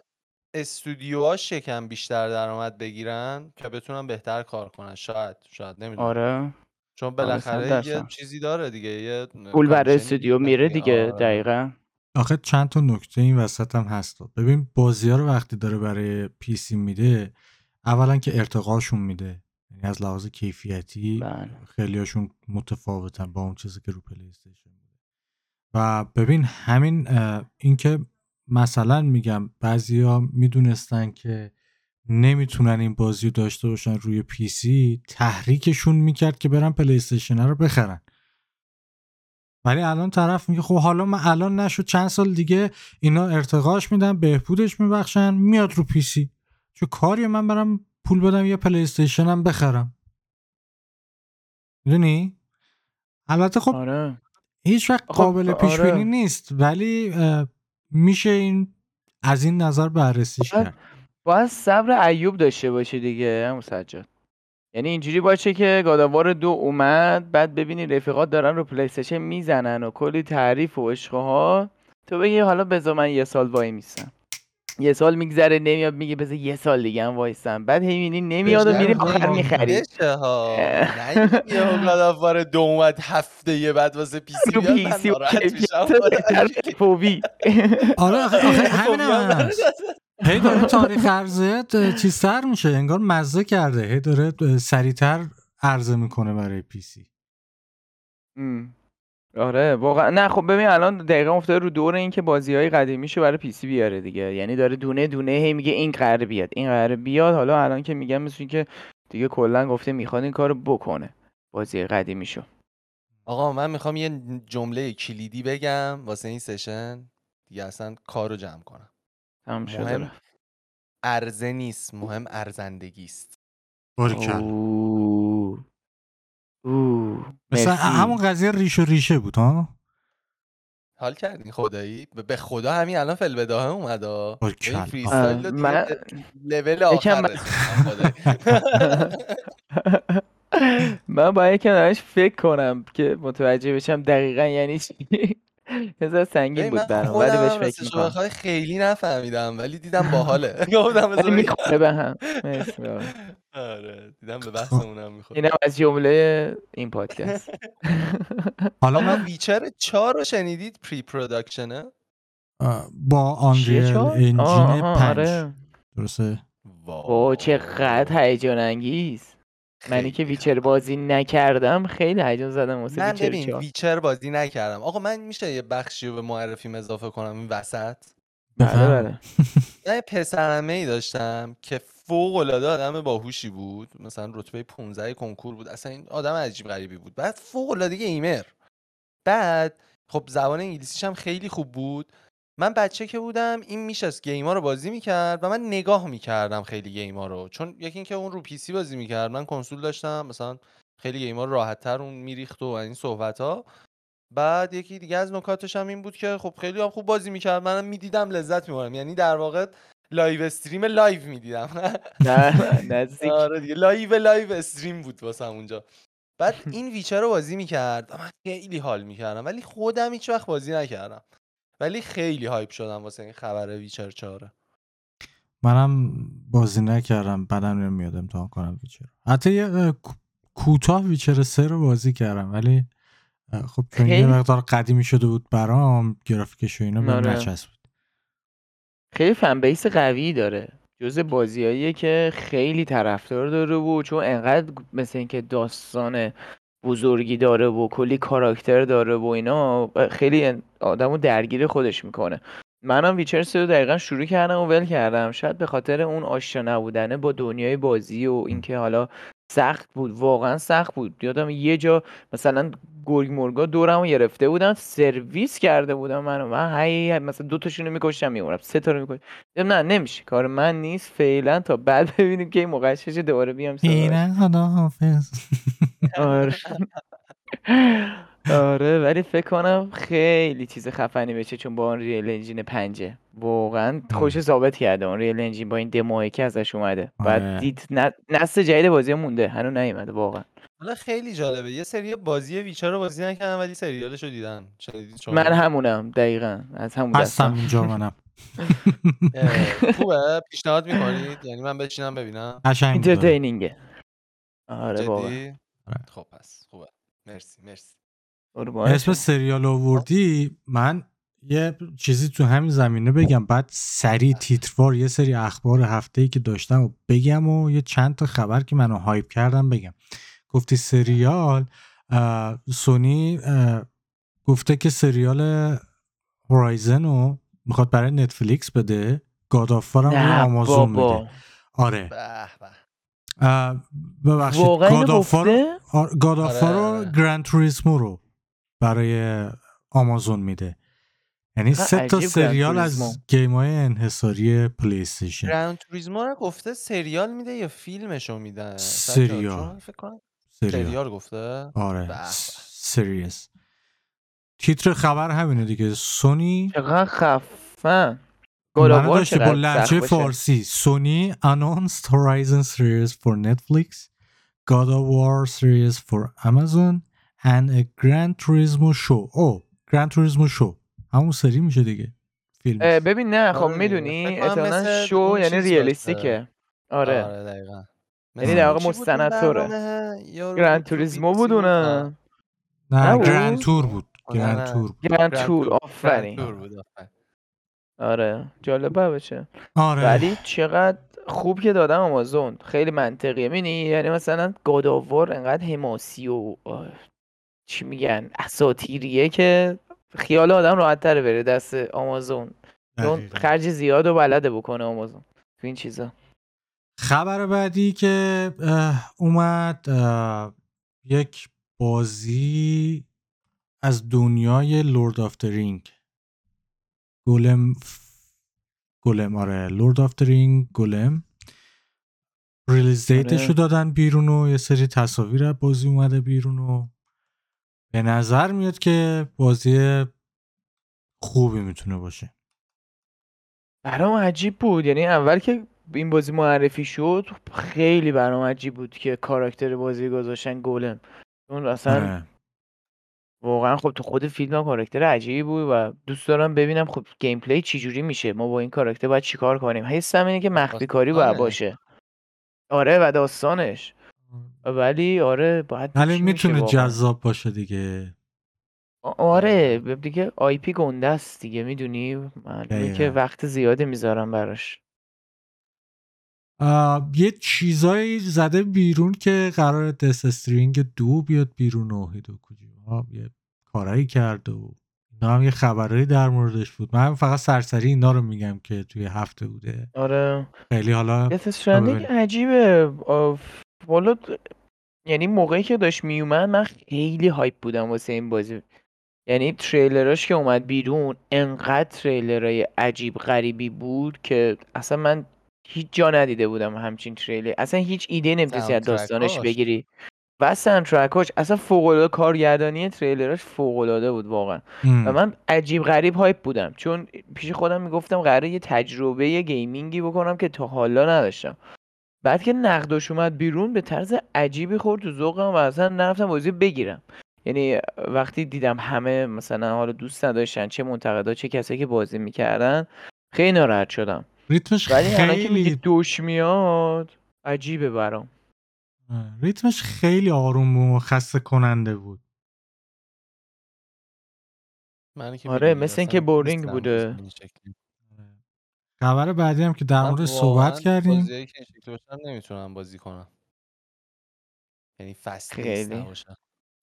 استودیوهاش یکم بیشتر درآمد بگیرن که بتونن بهتر کار کنن. شاید شاید نمی‌دونم. آره. چون آره صد بالاخره یه درصد چیزی داره دیگه یه پول برای استودیو میره دیگه. دیگه آره. دقیقا. آخه چند تا نکته این وسط هم هست. ببین بازی ها رو وقتی داره برای PC میده اولا که ارتقاشون میده. یعنی از لحاظ کیفیتی بله. خیلیاشون متفاوتن با اون چیزی که رو PlayStation و ببین همین اینکه مثلا میگم بعضیا می‌دونستن که نمی‌تونن این بازی رو داشته باشن روی PC تحریکشون می‌کرد که برن Play رو بخرن. ولی الان طرف میگه خب حالا من الان نشد چند سال دیگه اینا ارتقاش میدن بهبودش میبخشن میاد رو PC چه کاری من برم پول بدم یه Play هم بخرم؟ می‌دونی؟ البته خب آره. هیچ وقت خب قابل پیش بینی آره نیست ولی میشه این از این نظر بررسیش کرد. باید صبر ایوب داشته باشه دیگه همون سجاد یعنی اینجوری باشه که God of War دو اومد بعد ببینی رفیقات دارن رو PlayStation می‌زنن و کلی تعریف و عشقه ها تو بگی حالا بذار من یه سال وای میسم یه سال میگذره نمیاد میگه بذار یه سال دیگه هم وایسم. بعد هی می‌بینی نمیاد و میری آره آخر آره. می‌خری بشه ها نه دو اومد هفته یه بعد واسه PC رو بیاد من PC و ناراحت میشم. کیفیت بهتر فوبی. آره آخه, آخه همین هی داره تاریخ عرضه چیز سر میشه انگار مزه کرده. هی داره سریعتر عرضه می‌کنه برای پی سی. آره واقعا. نه خب ببین الان دقیقا افتاده رو دور این که بازی های قدیمیشو برای پیسی بیاره دیگه. یعنی داره دونه دونه هی میگه این قراره بیاد این قراره بیاد. حالا الان که میگم مثل که دیگه کلا گفته می‌خواد این کارو بکنه بازی قدیمیشو. آقا من می‌خوام یه جمله کلیدی بگم واسه این سشن. دیگه اصلا کارو جمع کنم. تمام شده مهم ارزه نیست مهم ارزندگی است. اوه مثل مرسی همون قضیه ریش و ریشه بود ها؟ حال کردین خدایی؟ به خدا همین الان فل بداهه اومد دیگه من لول یکم آخر من- باید یکم فکر کنم که متوجه بشم دقیقا یعنی چی. ذره سنگین بود برام ولی بهش فکر می‌کنم. خیلی نفهمیدم ولی دیدم باحاله. گفتم بذار. می‌خوره به هم. آره دیدم به خب. بحثمون هم می‌خوره. اینم از جمله این پادکست. حالا من Witcher 4 رو شنیدید؟ pre-production ه با Unreal Engine آها پنج آره. درسته؟ با چقدر هیجان انگیز منی که Witcher بازی نکردم خیلی هیجان زدم واسه من Witcher ببین چهار. Witcher بازی نکردم. آقا من میشه یه بخشی رو به معرفیم اضافه کنم؟ این وسط؟ بله بفهم بله. من یه پسرعمه ای داشتم که فوق العاده آدم باهوشی بود. مثلا رتبه 15 کنکور بود. اصلا این آدم عجیب غریبی بود. بعد فوق العاده gamer بعد خب زبان انگلیسیش هم خیلی خوب بود. من بچه که بودم این میشست game ا رو بازی می‌کرد و من نگاه می‌کردم خیلی game ا رو. چون یکی اینکه اون رو PC بازی می‌کرد. من کنسول داشتم مثلا خیلی game ا رو راحتتر اون میریخت و این صحبت ها بعد یکی دیگه از نکاتش هم این بود که خب خیلی هم خوب بازی می‌کرد. منم می‌دیدم لذت میبردم. یعنی در واقع live stream live می‌دیدم. نه نزدیک. آره دیگه live live stream بود واسه اونجا. بعد این Witcher رو بازی می‌کرد و من خیلی حال می‌کردم. ولی خودم هیچ وقت بازی نکردم. ولی خیلی hype شدم واسه این خبر Witcher 4 منم بازی نکردم بدم نمیاد امتحان کنم Witcher حتی یه اه، کو- کوتاه Witcher سه رو بازی کردم ولی خب چون یه مقدار قدیمی شده بود برام گرافیکش و اینا بهم آره. نچسبید خیلی fan base قوی داره. جز بازیاییه که خیلی طرفدار داره و چون انقدر مثل اینکه داستان بزرگی داره و کلی کاراکتر داره و اینا خیلی آدمو درگیر خودش می‌کنه. منم ویچر 3 رو دقیقا شروع کردم و ول کردم. شاید به خاطر اون آشنا نبودنه با دنیای بازی و اینکه حالا سخت بود واقعا سخت بود. یادم یه جا مثلا گرگ مرگا دورم رو گرفته بودن سرویس کرده بودم منو. من هی مثلا دو تاشونو میکشتم میمونم سه تا رو میکشتم نه نمیشه. کار من نیست. فعلا تا بعد ببینیم که این موقعش دوباره بیام. اینه خدا حافظ آره. آره ولی فکر کنم خیلی چیز خفنی بشه چون با اون ریل انجین پنجه واقعا خوش ثابت کرده اون ریل انجین با این دموهایی که ازش اومده. آره. بعد دید ن- نسل جدید بازی مونده هنوز نیومده واقعا. حالا خیلی جالبه. یه سری بازی ویچر رو بازی نکردم ولی سریالش رو دیدم من همونم دقیقا. از همون هستم اینجا منم. خوبه؟ پیشنهاد می‌کنید؟ یعنی من بچینم ببینم؟ قشنگ آره. آره واقعا. آره. خب پس خوبه. مرسی مرسی. اسم. سریال آوردی من یه چیزی تو همین زمینه بگم. بعد سریع تیتروار یه سری اخبار هفته ای که داشتم و بگم و یه چند تا خبر که منو هایپ کردم بگم. گفتی سریال سونی گفته که سریال Horizon رو می‌خواد برای نتفلیکس بده. God of War هم نه آمازون میده. آره. ببخشید واقعا اینو گادافار گفته؟ گادافار آره، رو آره. Gran Turismo رو برای آمازون میده. یعنی سه تا سریال Gran Turismo. game های انحصاری پلی استیشن Gran Turismo رو گفته سریال میده یا فیلمشو میدن سریال. فکر کنم سریال. سریال گفته. آره به. سریس. تیتر خبر همینه دیگه. سونی چقدر خفن. منو داشته با لحجه باشه فارسی سونی announced Horizon series for Netflix God of War series for Amazon and a Gran Turismo show او Gran Turismo show همون سری میشه دیگه فیلم اه، ببین نه خب آره. می‌دونی احتمالا شو یعنی ریالیستیکه آره آره دقیقا یعنی در واقع. برنامه؟ یارو گرند بود تو توریسمو BBC بود؟ اونه نه؟ گرند تور بود آره، گرند نه. تور بود گرند تور. آفرین گرند تور بود آفرین. آره جالبه بشه آره. ولی چقدر خوب که دادم آمازون. خیلی منطقیه. مینی یعنی مثلا گاداوار انقدر حماسی و چی میگن اساتیریه که خیال آدم راحت تره بره دست آمازون. چون. خرج زیاد و بلده بکنه آمازون. تو این چیزا. خبر بعدی که اومد یک بازی از دنیای Lord of Ring Gollum Gollum آره Lord of the Ring Gollum release date ش رو. دادن بیرون و یه سری تصاویر از بازی اومده بیرون و به نظر میاد که بازی خوبی می‌تونه باشه برام عجیب بود یعنی اول که این بازی معرفی شد خیلی برام عجیب بود که کاراکتر بازی گذاشتن گولم چون اصلا آره. واقعا خب تو خود فیلم هم کاراکتر عجیبی بود و دوست دارم ببینم خب گیم پلی چی جوری میشه ما با این کاراکتر باید چیکار کنیم؟ حسم اینه که مخفی کاری باید. باشه. آره و داستانش. ولی آره باید ولی می‌تونه. جذاب باشه دیگه. آره دیگه آی پی گنده است دیگه می‌دونی؟ معلومه که. وقت زیادی می‌ذارم براش. یه چیزایی زده بیرون که قرار دست استرینگ دو بیاد بیرون و هیدو یه کارایی کرد و اینا هم یه خبرایی در موردش بود. من فقط سرسری اینا رو میگم که توی هفته بوده. آره. خیلی حالا. عجیبه. والا د- یعنی موقعی که داشت میومد من خیلی هایپ بودم واسه این بازی. یعنی تریلراش که اومد بیرون انقدر تریلرهای عجیب غریبی بود که اصلا من هیچ جا ندیده بودم همچین تریلر اصلا هیچ ایده نمی‌تونستی از داستانش. بگیری. و سانترکاش اصلا فوق کارگردانی تریلراش فوق العاده بود واقعا. و من عجیب غریب هایپ بودم. چون پیش خودم می‌گفتم قراره یه تجربه gaming ی بکنم که تا حالا نداشتم. بعد که نقداش اومد بیرون به طرز عجیبی خورد تو ذوقم و اصلا نرفتم بازی بگیرم. یعنی وقتی دیدم همه مثلا حالا دوست نداشتن چه منتقدا چه کسایی که بازی می‌کردن خیلی ناراحت شدم. ریتمش ولی الان که میگه خیلی خوشش میاد عجیبه برام. ریتمش خیلی آروم و خسته کننده بود. من که آره، مثل اینکه بورینگ بوده. شکلی. خبر بعدی هم که در مورد صحبت کردیم. بازیایی که این شکلی باشن نمی‌تونم بازی کنم. یعنی فست خیلی. نباشن.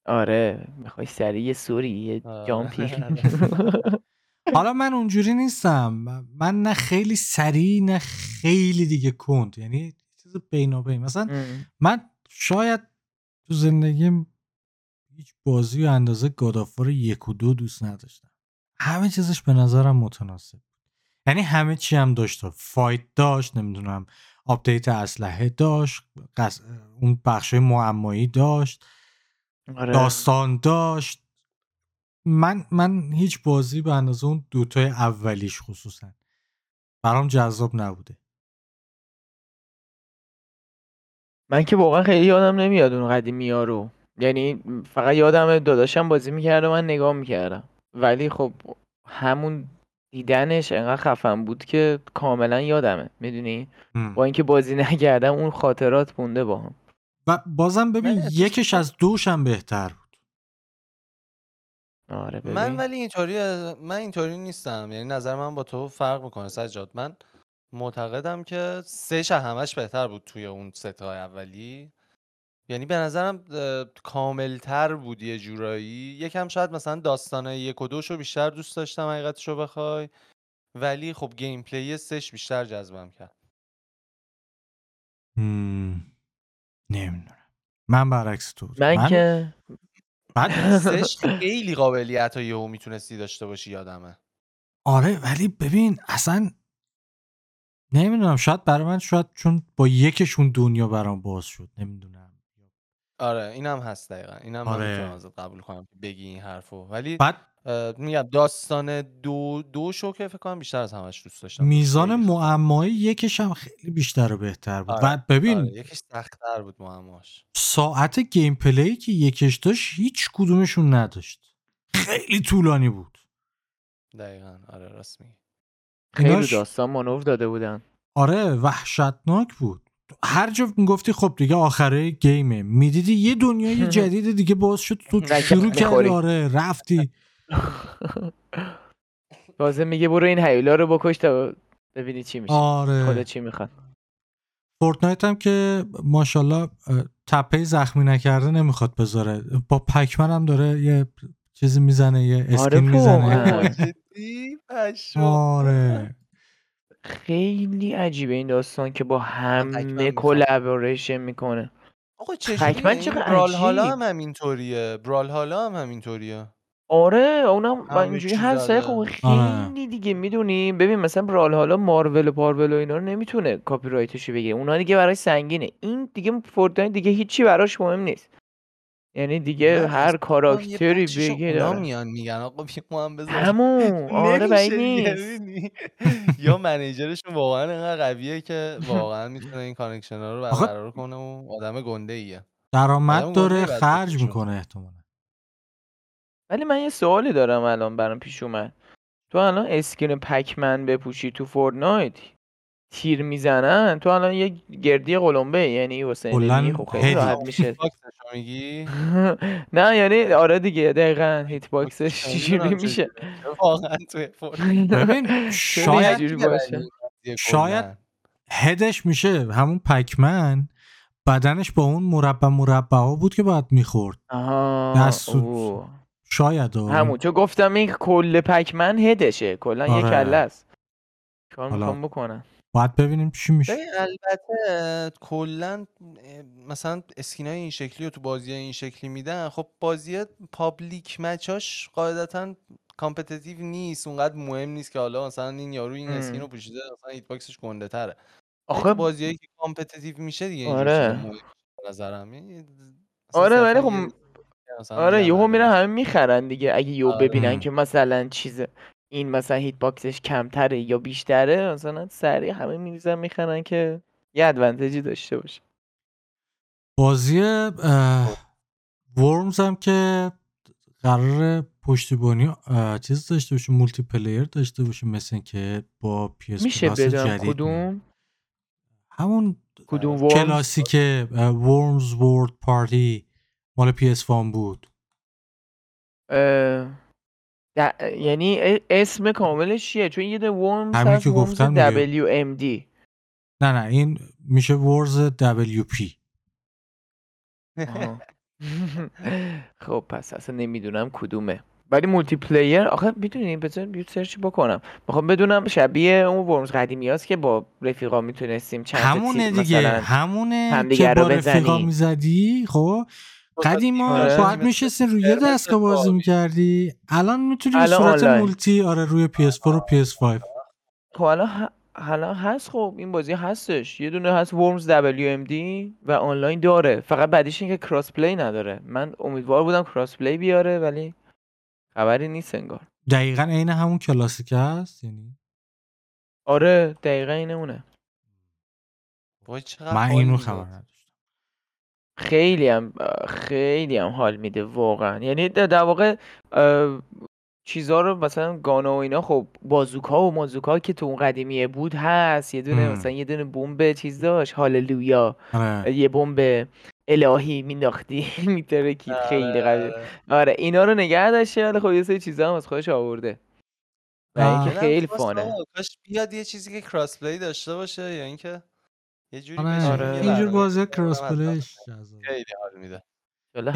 آره می‌خوای سریع یه سوری یه آره. جامپی حالا من اونجوری نیستم. من نه خیلی سریع نه خیلی دیگه کند. یعنی چیز بینابین مثلا ام. من شاید تو زندگیم هیچ بازی و اندازه God of War یک و دو دوست نداشتم. همه چیزش به نظرم متناسب بود. یعنی همه چی هم داشت. fight داشت نمی‌دونم update اسلحه داشت قص... اون بخش معمایی داشت آره. داستان داشت. من من هیچ بازی به اندازه اون دوتای اولیش خصوصا. برام جذاب نبوده. من که واقعا خیلی یادم نمیاد اون قدیمی ها رو. یعنی فقط یادم داداشم بازی می‌کرد و من نگاه می‌کردم. ولی خب همون دیدنش انقدر خفن بود که کاملا یادمه. می‌دونی. با اینکه بازی نکردم اون خاطرات مونده با هم. و بازم ببین من احساس یکش از دوش هم بهتر بود. آره ببین. من ولی اینطوری من اینطوری نیستم. یعنی نظر من با تو فرق می‌کنه سجاد. من معتقدم که سهش همش بهتر بود توی اون ستای اولی. یعنی به نظرم کاملتر بود یه جورایی. یکم شاید مثلا داستانه یک و دوشو بیشتر دوست داشتم حقیقتشو بخوای. ولی خب گیم پلی سش بیشتر جذبم کرد. نمی‌دونم. من برعکس تو بودم. من که بعد سش خیلی قابلیت ها یهو می‌تونستی داشته باشی یادمه. آره ولی ببین اصلا نمی‌دونم شاید برای من شاید چون با یکشون دنیا برام باز شد نمی‌دونم. آره اینم هست دقیقا. اینم من آره. می‌تونم ازت قبول کنم بگی این حرفو. ولی بعد میگم داستان دو دو شو که فکر کنم بیشتر از همش دوست داشتم. میزان. معمایی یکش هم خیلی بیشتر و بهتر بود. آره، و ببین آره یکیش سختتر بود معماش. ساعت گیم پلی که یکش داشت هیچ کدومشون نداشت. خیلی طولانی بود. دقیقا. آره راست میگی. خیلی داستان مانور داده بودن. آره وحشتناک بود. هر جا می‌گفتی خب دیگه آخره گیمه. می‌دیدی یه دنیای جدید دیگه باز شد تو شروع کردی. آره رفتی. تازه میگه برو این هیولا رو بکش تا ببینی چی میشه. خدا آره چی می‌خواد. فورتنایت هم که ماشاءالله تپه زخمی نکرده نمی‌خواد بذاره. با پکمن هم داره یه چیزی می‌زنه یه اسکین آره می‌زنه. واقعاً. جدی پشمام. آره خیلی عجیبه این داستان که با همه. کلابوریشن می‌کنه آقا این چقدر برال حالا. هم همینطوریه برال حالا هم همینطوریه آره اونم اینجوری هست زده. خب آره. خیلی دیگه می‌دونی ببین مثلا برال حالا مارول و پارول و اینا رو نمی‌تونه کاپی رایتشو بگیره اونا دیگه براش سنگینه این دیگه فورتنایت دیگه هیچی براش مهم نیست یعنی دیگه هر یه کاراکتری بگه اونا داره میان میگن آقا بیا ما هم بذاریم. همون. آره بعید نمیشه دیگه، نیست. می‌دونی؟ یا manager شون واقعا اینقدر قویه که واقعا می‌تونه این connection ها رو آخه- برقرار کنه و آدم گنده ایه درآمد آدم داره خرج. می‌کنه احتمالا. ولی من یه سوالی دارم الان برام پیش اومد. تو الان skin Pac-Man بپوشی تو Fortnite؟ تیر می‌زنن تو الان یه گردی قلمبه یعنی enemy خب خیلی. راحت میشه میگی نه یعنی آره دیگه دقیقا hitbox ش چجوری میشه. واقعا ببین شاید قضیه شاید. head ش میشه همون Pac-Man بدنش با اون مربع مربع ها بود که باید می‌خورد آها دست. شاید آه. همون چون گفتم این کل Pac-Man head شه کلا یه آره. کله است کار می‌خوام بکنن باید ببینیم چی میشه ببین البته کلا مثلا skin ای این شکلی رو تو بازی این شکلی میدن خب بازی public match اش قاعدتا competitive نیست اونقدر مهم نیست که حالا مثلا این یارو این skin رو. پوشیده مثلا hitbox ش گنده تره آخه بازیایی که competitive میشه دیگه آره. نظرم آره ولی خب مثلا آره یهو میرن همه می‌خرن دیگه اگه یهو آره. ببینن. که مثلا چیز این مثلا هیت باکسش کمتره یا بیشتره مثلا سریع همه میریزن می‌خرن که یه ادوانتجی داشته باشه. بازی ورمز هم که قرار پشتیبانی چیز داشته باشه مولتی پلیر داشته باشه مثل که با پی اس میشه جدید. کدوم؟ همون کدوم ورمز کلاسیک ورمز وورد پارتی مال پی اس فام بود. اه، د- یعنی ا- اسم کاملش چیه؟ چون یه ده ورمز همین هست که ورمز گفتم دیگه. دبلیو ام دی نه نه این میشه ورز پی خب پس اصلا نمی‌دونم کدومه. ولی مولتی پلییر آخه می‌دونی بذار یه سرچ بکنم. می‌خوام بدونم شبیه اون ورمز قدیمی هست که با رفیقا می‌تونستیم چند تا همونه دیگه مثلا همونه که با رفیقا. می‌زدی خب؟ قدیما آره. باید میشستین روی یه دستگاه بازی. می‌کردی. الان می‌تونی به الان صورت آنلاین. multi آره روی PS4 و PS5 خب الان الان هست. خب این بازی هستش. یه دونه هست Worms W.M.D و آنلاین داره. فقط بعدیش اینه که cross-play نداره. من امیدوار بودم cross-play بیاره ولی خبری نیست انگار. دقیقا عین همون کلاسیک هست؟ یعنی؟ آره دقیقا اینه اونه. من اینو. خبر نداشتم. خیلی هم خیلی هم حال میده واقعا. یعنی در واقع اه، چیزا رو مثلا گانا و اینا خب بازوکا و مازوکا که تو اون قدیمیه بود هست. یه دونه هم. مثلا یه دونه بمب چیز داشت. هاللویا. آره. یه بمب الهی مینداختی. میترکید خیلی آره، قوی. آره. آره اینا رو نگه داشته ولی خب یه سری چیزا هم از خودش آورده. و. اینکه دلم خیلی خواست فانه. کاش بیاد یه چیزی که cross-play داشته باشه یا اینکه یه جوری آره. آره. اینجور بازی cross-play ش خیلی حال میده.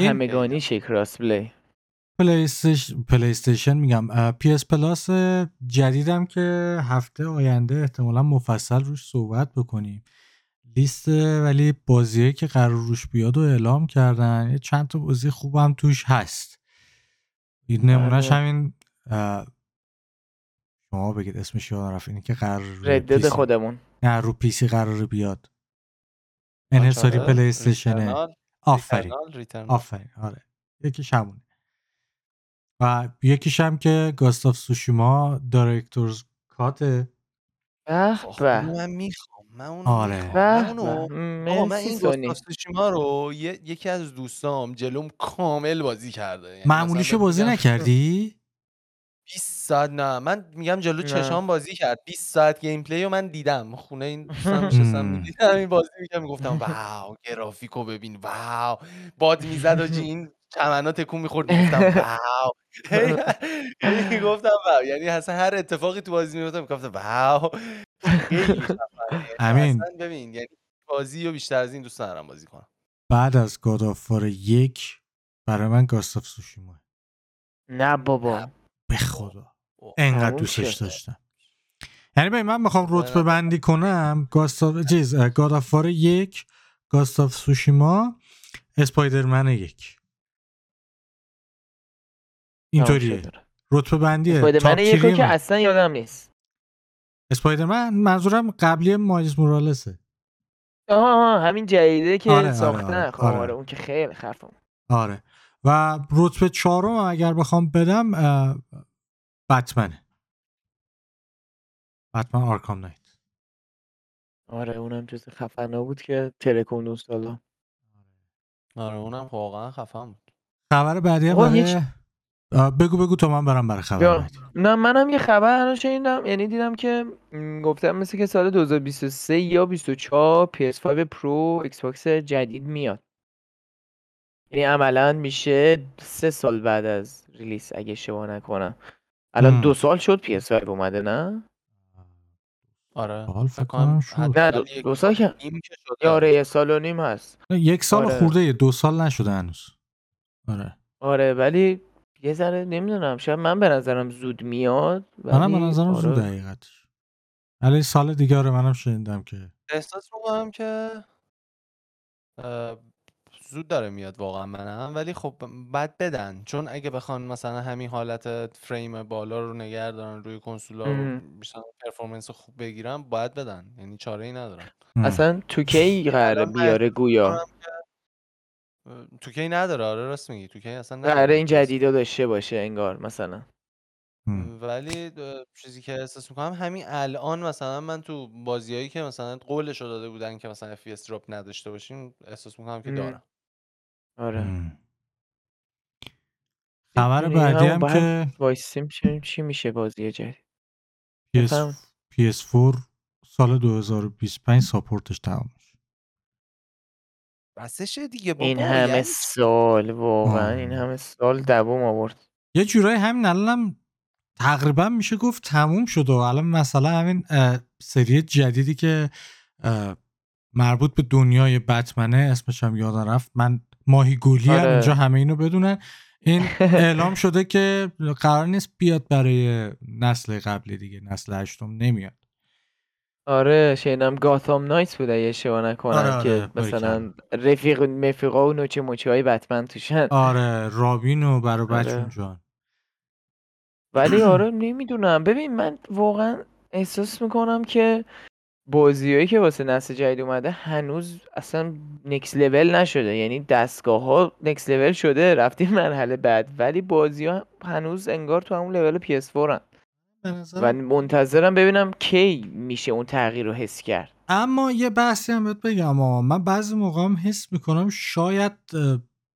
همگانی شه کراس پلی پلی استیشن میگم. PS Plus جدیدم که هفته آینده احتمالا مفصل روش صحبت بکنیم. لیست ولی بازیه که قرار روش بیاد و اعلام کردن. یه چند تا بازی خوبم توش هست. این نمونهش بله. همین شما بگید اسمش یادم رفت. اینی که قرار ردد خودمون. نه رو PC قرار بیاد. انحصاری آره، PlayStation ه Returnal، آفرین. آفرین. آره. یکیش همونه. و یکیش هم که Ghost of Tsushima Director's Cut ه به به. من می‌خوام. من اونو آره. من اونو آقا من این سونی. Ghost of Tsushima رو یکی از دوستام جلوم کامل بازی کرده. یعنی معمولیشو بازی نکردی؟ 20 ساعت نه من میگم جلو نه. چشام بازی کرد. 20 ساعت gameplay رو من دیدم. خونه این دوستم نشستم هم. می‌دیدم این بازی می‌کردم می‌گفتم wow گرافیکو ببین wow. باد می‌زد و این چمنا تکون می‌خورد می‌گفتم wow. هی- هی می‌گفتم wow. یعنی اصلا هر اتفاقی تو بازی میفتم می‌گفتم wow. خیلی خفنه. امین. اصلا ببین یعنی بازی رو بیشتر از این دوست ندارم بازی کنم. بعد از God یک برای من گاستاف سوشیما نه بابا. به خدا. انقدر دوستش. داشتم یعنی ببین من می‌خوام خدا رتبه. بندی کنم Ghost of چیز God of War یک Ghost of Tsushima Spider-Man یک اینطوریه. رتبه بندیه Spider-Man تیری که. اصلا یادم نیست Spider-Man منظورم قبلی Miles Morales ه آها همین جدیده که آره، آره، ساختن آره، خب آره. آره. اون که خیلی خفم آره و رتبه چهارم اگر بخوام بدم بتمنه بتمن. آرکام نایت. آره اونم جز خفنا بود که ترکون اون سالا آره اونم واقعا خفن بود. خبر بعدی برای بگو بگو تا من برم برای خبر نه منم یه خبر الان شنیدم. یعنی دیدم که گفتم مثل که سال 2023 یا 24 PS5 Pro Xbox جدید میاد. یعنی عملا میشه سه سال بعد از release اگه اشتباه نکنم الان. دو سال شد PS5 اومده نه آره سال فکر کنم شد. نه دو, دو سال که آره یه سال و نیم هست یک سال آره. خورده دو سال نشده هنوز آره آره ولی یه ذره نمی‌دونم شاید من به نظرم زود میاد منم به ولی نظرم آره. زود حقیقتش ولی سال دیگه آره منم شنیدم که احساس می‌کنم که زود داره میاد واقعا منم ولی خب بعد بدن چون اگه بخوان مثلا همین حالت فریم بالا رو نگه دارن روی کنسولا و مم. مثلا پرفورمنس خوب بگیرن باید بدن یعنی چاره ای ندارن. اصلا تو کی قراره بیاره گویا اه، توکی نداره آره راست میگی توکی اصلا نداره قراره این PS5. جدیدا داشته باشه انگار مثلا. ولی چیزی که احساس می‌کنم همین الان مثلا من تو بازیایی که مثلا قولش رو داده بودن که مثلا FPS دراپ نداشته باشیم احساس می‌کنم که. دارم آره. هم. خبر می‌دونی بعدی همون هم باید که وایسیم چی چی میشه بازی جدید. PS, بفهم PS4 سال 2025 ساپورتش تمام میشه. بسشه دیگه این بابا همه یعنی چی سال واقعا این آه. همه سال دووم آورد. یه جورایی همین الانم تقریبا میشه گفت تموم شد و الان مثلا همین اه، سری جدیدی که اه، مربوط به دنیای بتمنه اسمش هم یادم رفت. من ماهی گولی هم اینجا آره همه اینو بدونن. این اعلام شده که قرار نیست بیاد برای نسل قبلی دیگه نسل هشتم نمیاد. آره شنیدم گاثام نایت بود اگه اشتباه آره نکنم که آره مثلا رفیق مفیقا و نوچه موچه های بتمن توشن. آره رابین و برا بچون آره جان. ولی آره نمی‌دونم. ببین من واقعا احساس می‌کنم که بازیایی که واسه نسل جدید اومده هنوز اصلا نکس لول نشده. یعنی دستگاه ها نکس لول شده رفتیم مرحله بعد. ولی بازی ها هنوز انگار تو همون لول PS4 هن. و منتظرم ببینم کی میشه اون تغییر رو حس کرد. اما یه بحثی هم بهت بگم آه. من بعضی موقع هم حس می‌کنم شاید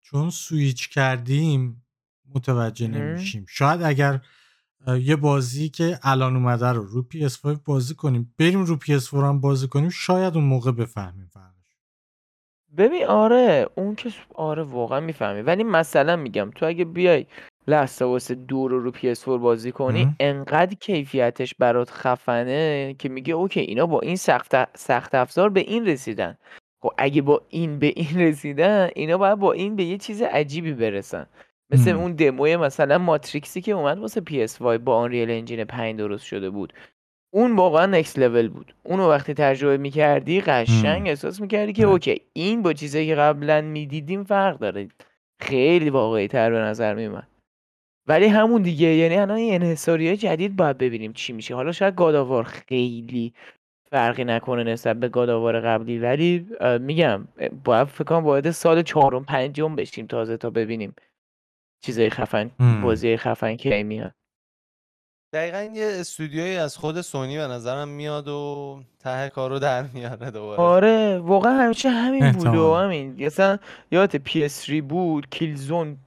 چون سویچ کردیم متوجه. نمیشیم. شاید اگر یه بازی که الان اومده رو رو PS5 بازی کنیم. بریم رو PS4 هم بازی کنیم. شاید اون موقع بفهمیم فرقش. ببین آره اون که آره واقعا می‌فهمی. ولی مثلا میگم تو اگه بیای Last of Us دو رو رو PS4 بازی کنی ام. انقدر کیفیتش برات خفنه که میگه OK اینا با این سخت سخت افزار به این رسیدن. خب اگه با این به این رسیدن اینا باید با این به یه چیز عجیبی برسن. مثل. اون دموی مثلا Matrix ی که اومد واسه PS5 با Unreal Engine 5 درست شده بود اون واقعا نکس لول بود اونو وقتی تجربه می‌کردی قشنگ. احساس می‌کردی که. OK این با چیزایی که قبلا می‌دیدیم فرق داره خیلی واقعی تر به نظر میومد ولی همون دیگه یعنی الان این انحصاری جدید باید ببینیم چی میشه حالا شاید گاداوار خیلی فرقی نکنه نسبت به گاداوار قبلی ولی میگم باید فکر کنم وارد سال چهارم پنجم بشیم تازه تا ببینیم چیزای خفن. بازی خفن کی میاد. دقیقا یه استودیویی از خود سونی به نظرم میاد و ته کارو در میاره دوباره. آره واقعا همیشه همین بود و همین. مثلا یادت PS3 بود کیلزون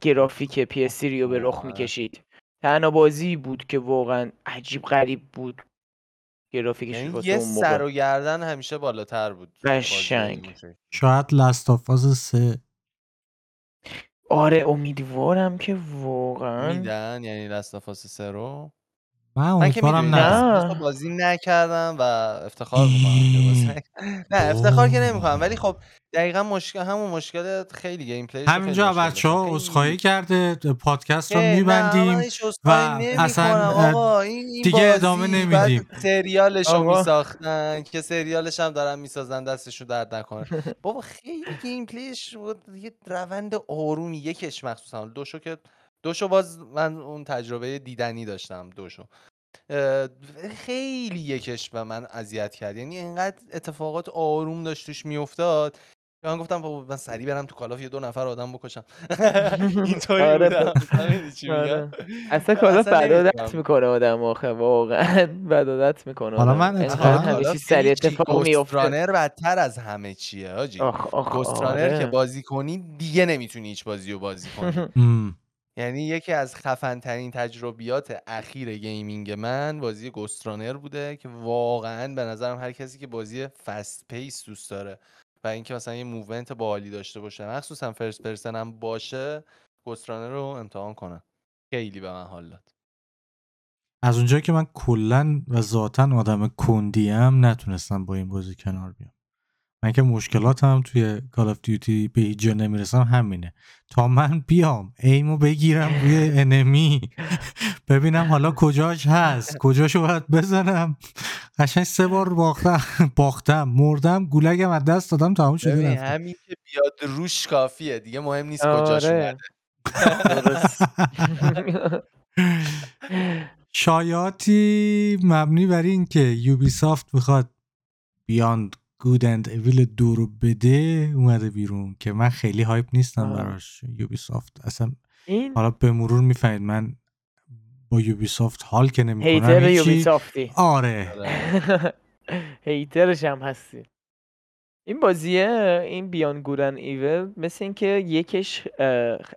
گرافیک PS3 رو به رخ آره. می‌کشید. تنها بازی بود که واقعا عجیب غریب بود. گرافیکش یعنی واسه یه اون موقع. سر و گردن همیشه بالاتر بود قشنگ. شاید لاستافاز سه. آره امیدوارم که واقعا میدن یعنی لستافاس سه رو. من من که امیدوارم رو نه. بازی نکردم و افتخار می‌کنم که بازی نه افتخار که نمی‌کنم ولی خب دقیقا مشکل همون مشکل خیلی گیم پلیش خیلی همینجا مشکل بچه ها عذرخواهی خیلی کرده پادکست رو که نه من میبندیم هیچ و عذرخواهی نمی کنم اصلا اه، آقا این این دیگه ادامه بازی بعد نمیدیم. سریالش رو آقا. میساختن که سریالش هم دارن می‌سازن دستشون درد نکنه. بابا خیلی گیم پلیش بود یه روند آرومی یکش مخصوصا. دوشو که دوشو باز من اون تجربه دیدنی داشتم دوشو. خیلی یکش به من اذیت کرد. یعنی اینقدر اتفاقات آروم داشت توش میافتاد که من گفتم بابا من سریع برم تو کالاف یه دو نفر آدم بکشم. اینطوری آره. بودم. آره. اصلا کالا اصلا بدادت می‌کنه آدم آخه واقعا بدادت می‌کنه حالا من کالاف سریع یعنی چی اتفاق میفته رانر بدتر از همه چیه حاجی آخ آخ گوست رانر که آره. بازی کنی دیگه نمی‌تونی هیچ بازی رو بازی کنی. یعنی یکی از خفن ترین تجربیات اخیر gaming من بازی Ghostrunner بوده که واقعا به نظرم هر کسی که بازی fast pace دوست داره و اینکه مثلا یه movement باحالی داشته باشه مخصوصا first person هم باشه Ghostrunner رو امتحان کنه خیلی به من حال داد. از اونجایی که من کلا و ذاتا آدم کندیم نتونستم با این بازی کنار بیام. من که مشکلاتم توی Call of Duty به هیچ جا نمی‌رسم همینه. تا من بیام aim و بگیرم روی enemy ببینم حالا کجاش هست. کجاشو باید بزنم. قشنگ سه بار باختم باختم مردم گولگم از دست دادم تمام شده همین که بیاد روش کافیه دیگه مهم نیست کجاش اومده آره. درست شایعاتی مبنی بر این که Ubisoft می‌خواد Beyond Good and Evil دو رو بده اومده بیرون که من خیلی hype نیستم آه. براش Ubisoft اصلا این حالا به مرور می‌فهمید من با Ubisoft حال که نمی‌کنم hater هیچی. Ubisoft ی. آره. آره. hater ش هم هستی. این بازیه این Beyond Good and Evil مثل اینکه یکش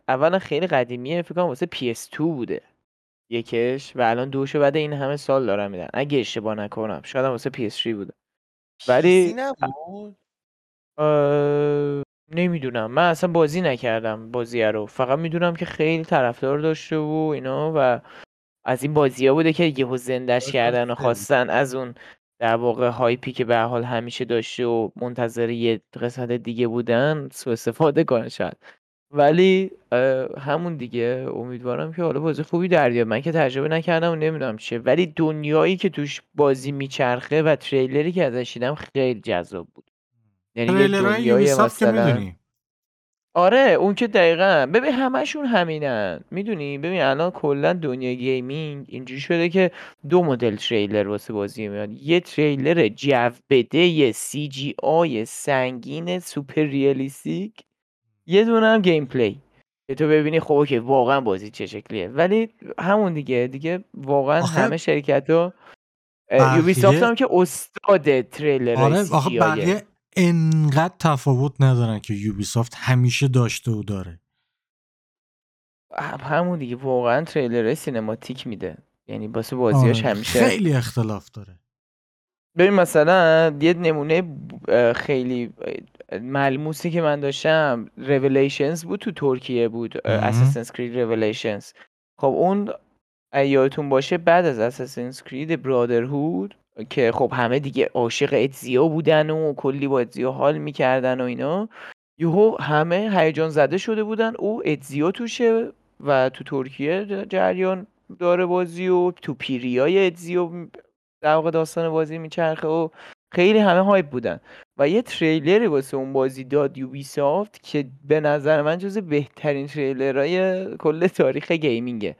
اولا خیلی قدیمیه فکر کنم واسه PS2 بوده. یکش و الان دوشو بعد این همه سال دارن میدن. اگه اشتباه نکنم شاید واسه PS3 بوده. ولی- نبود؟ نمی‌دونم. من اصلا بازی نکردم بازی رو. فقط می‌دونم که خیلی طرفدار داشته و اینا و از این بازی ها بوده که یهو زندش کردن و. خواستن از اون در واقع هایپی که به حال همیشه داشته و منتظر یه قسمت دیگه بودن سوء استفاده کنن شاید. ولی اه، همون دیگه. امیدوارم که حالا بازی خوبی در بیاد. من که تجربه نکردم و نمی‌دونم چیه. ولی دنیایی که توش بازی میچرخه و تریلری که ازش دیدم خیلی جذاب بود. یعنی یه تریلرهای دنیای که مثلا می‌دونی؟ آره اون که دقیقا. ببین همشون همینن. می‌دونی؟ ببین الان کلا دنیای gaming اینجوری شده که دو مدل تریلر واسه بازی میاد. یه تریلر جو بده یه CGI سنگین super realistic. یه دونه هم gameplay. که تو ببینی خب OK واقعا بازی چه شکلیه. ولی همون دیگه دیگه واقعا آخه همه شرکت ها Ubisoft هم که استاد تریلر آره آخه بقیه انقدر تفاوت ندارن که Ubisoft همیشه داشته و داره. همون دیگه واقعا تریلر cinematic میده. یعنی واسه بازیاش آره، همیشه خیلی اختلاف داره. ببین مثلا یه نمونه خیلی ملموسی که من داشتم Revelations بود تو ترکیه بود مهم. Assassin's Creed Revelations خب اون یادتون باشه بعد از Assassin's Creed Brotherhood که خب همه دیگه عاشق Ezio بودن و کلی با Ezio حال می‌کردن و اینا یهو همه هیجان زده شده بودن. او Ezio توشه و تو ترکیه جریان داره بازی و تو پیریای Ezio در واقع داستان بازی میچرخه و خیلی همه hype بودن. و یه تریلری واسه اون بازی داد Ubisoft که به نظر من جز بهترین تریلرهای کل تاریخ gaming ه.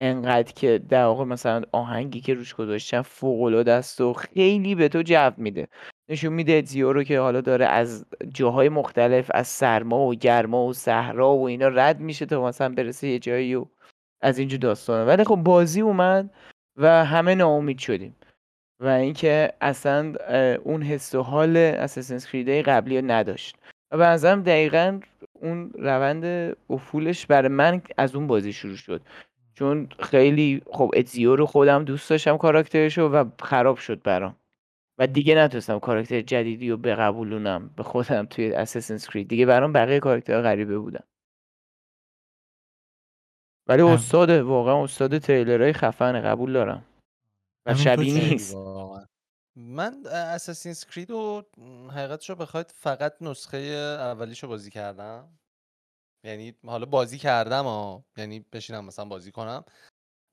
انقدر که در واقع مثلا آهنگی که روش گذاشتن فوق العاده است و خیلی به تو جو میده. نشون میده اتزیو رو که حالا داره از جاهای مختلف از سرما و گرما و صحرا و اینا رد میشه تا مثلا برسه یه جایی و از اینجور داستانه ولی خب بازی اومد و همه ناامید شدیم. و اینکه اصلا اون حس و حال اساسنز کریدهای قبلی رو نداشت. و به نظرم دقیقا اون روند افولش برای من از اون بازی شروع شد. چون خیلی خب اتزیو رو خودم دوست داشتم کاراکترشو و خراب شد برام. و دیگه نتونستم کاراکتر جدیدی رو بقبولونم به خودم توی اساسنز کرید دیگه برام بقیه کاراکترها غریبه بودن. ولی استاد واقعا استاد تریلرهای خفن قبول دارم. و شبیه نیست. واقعا. من اساسینز کرید رو حقیقتشو بخواید فقط نسخه اولیشو بازی کردم. یعنی حالا بازی کردم ها یعنی بشینم مثلا بازی کنم.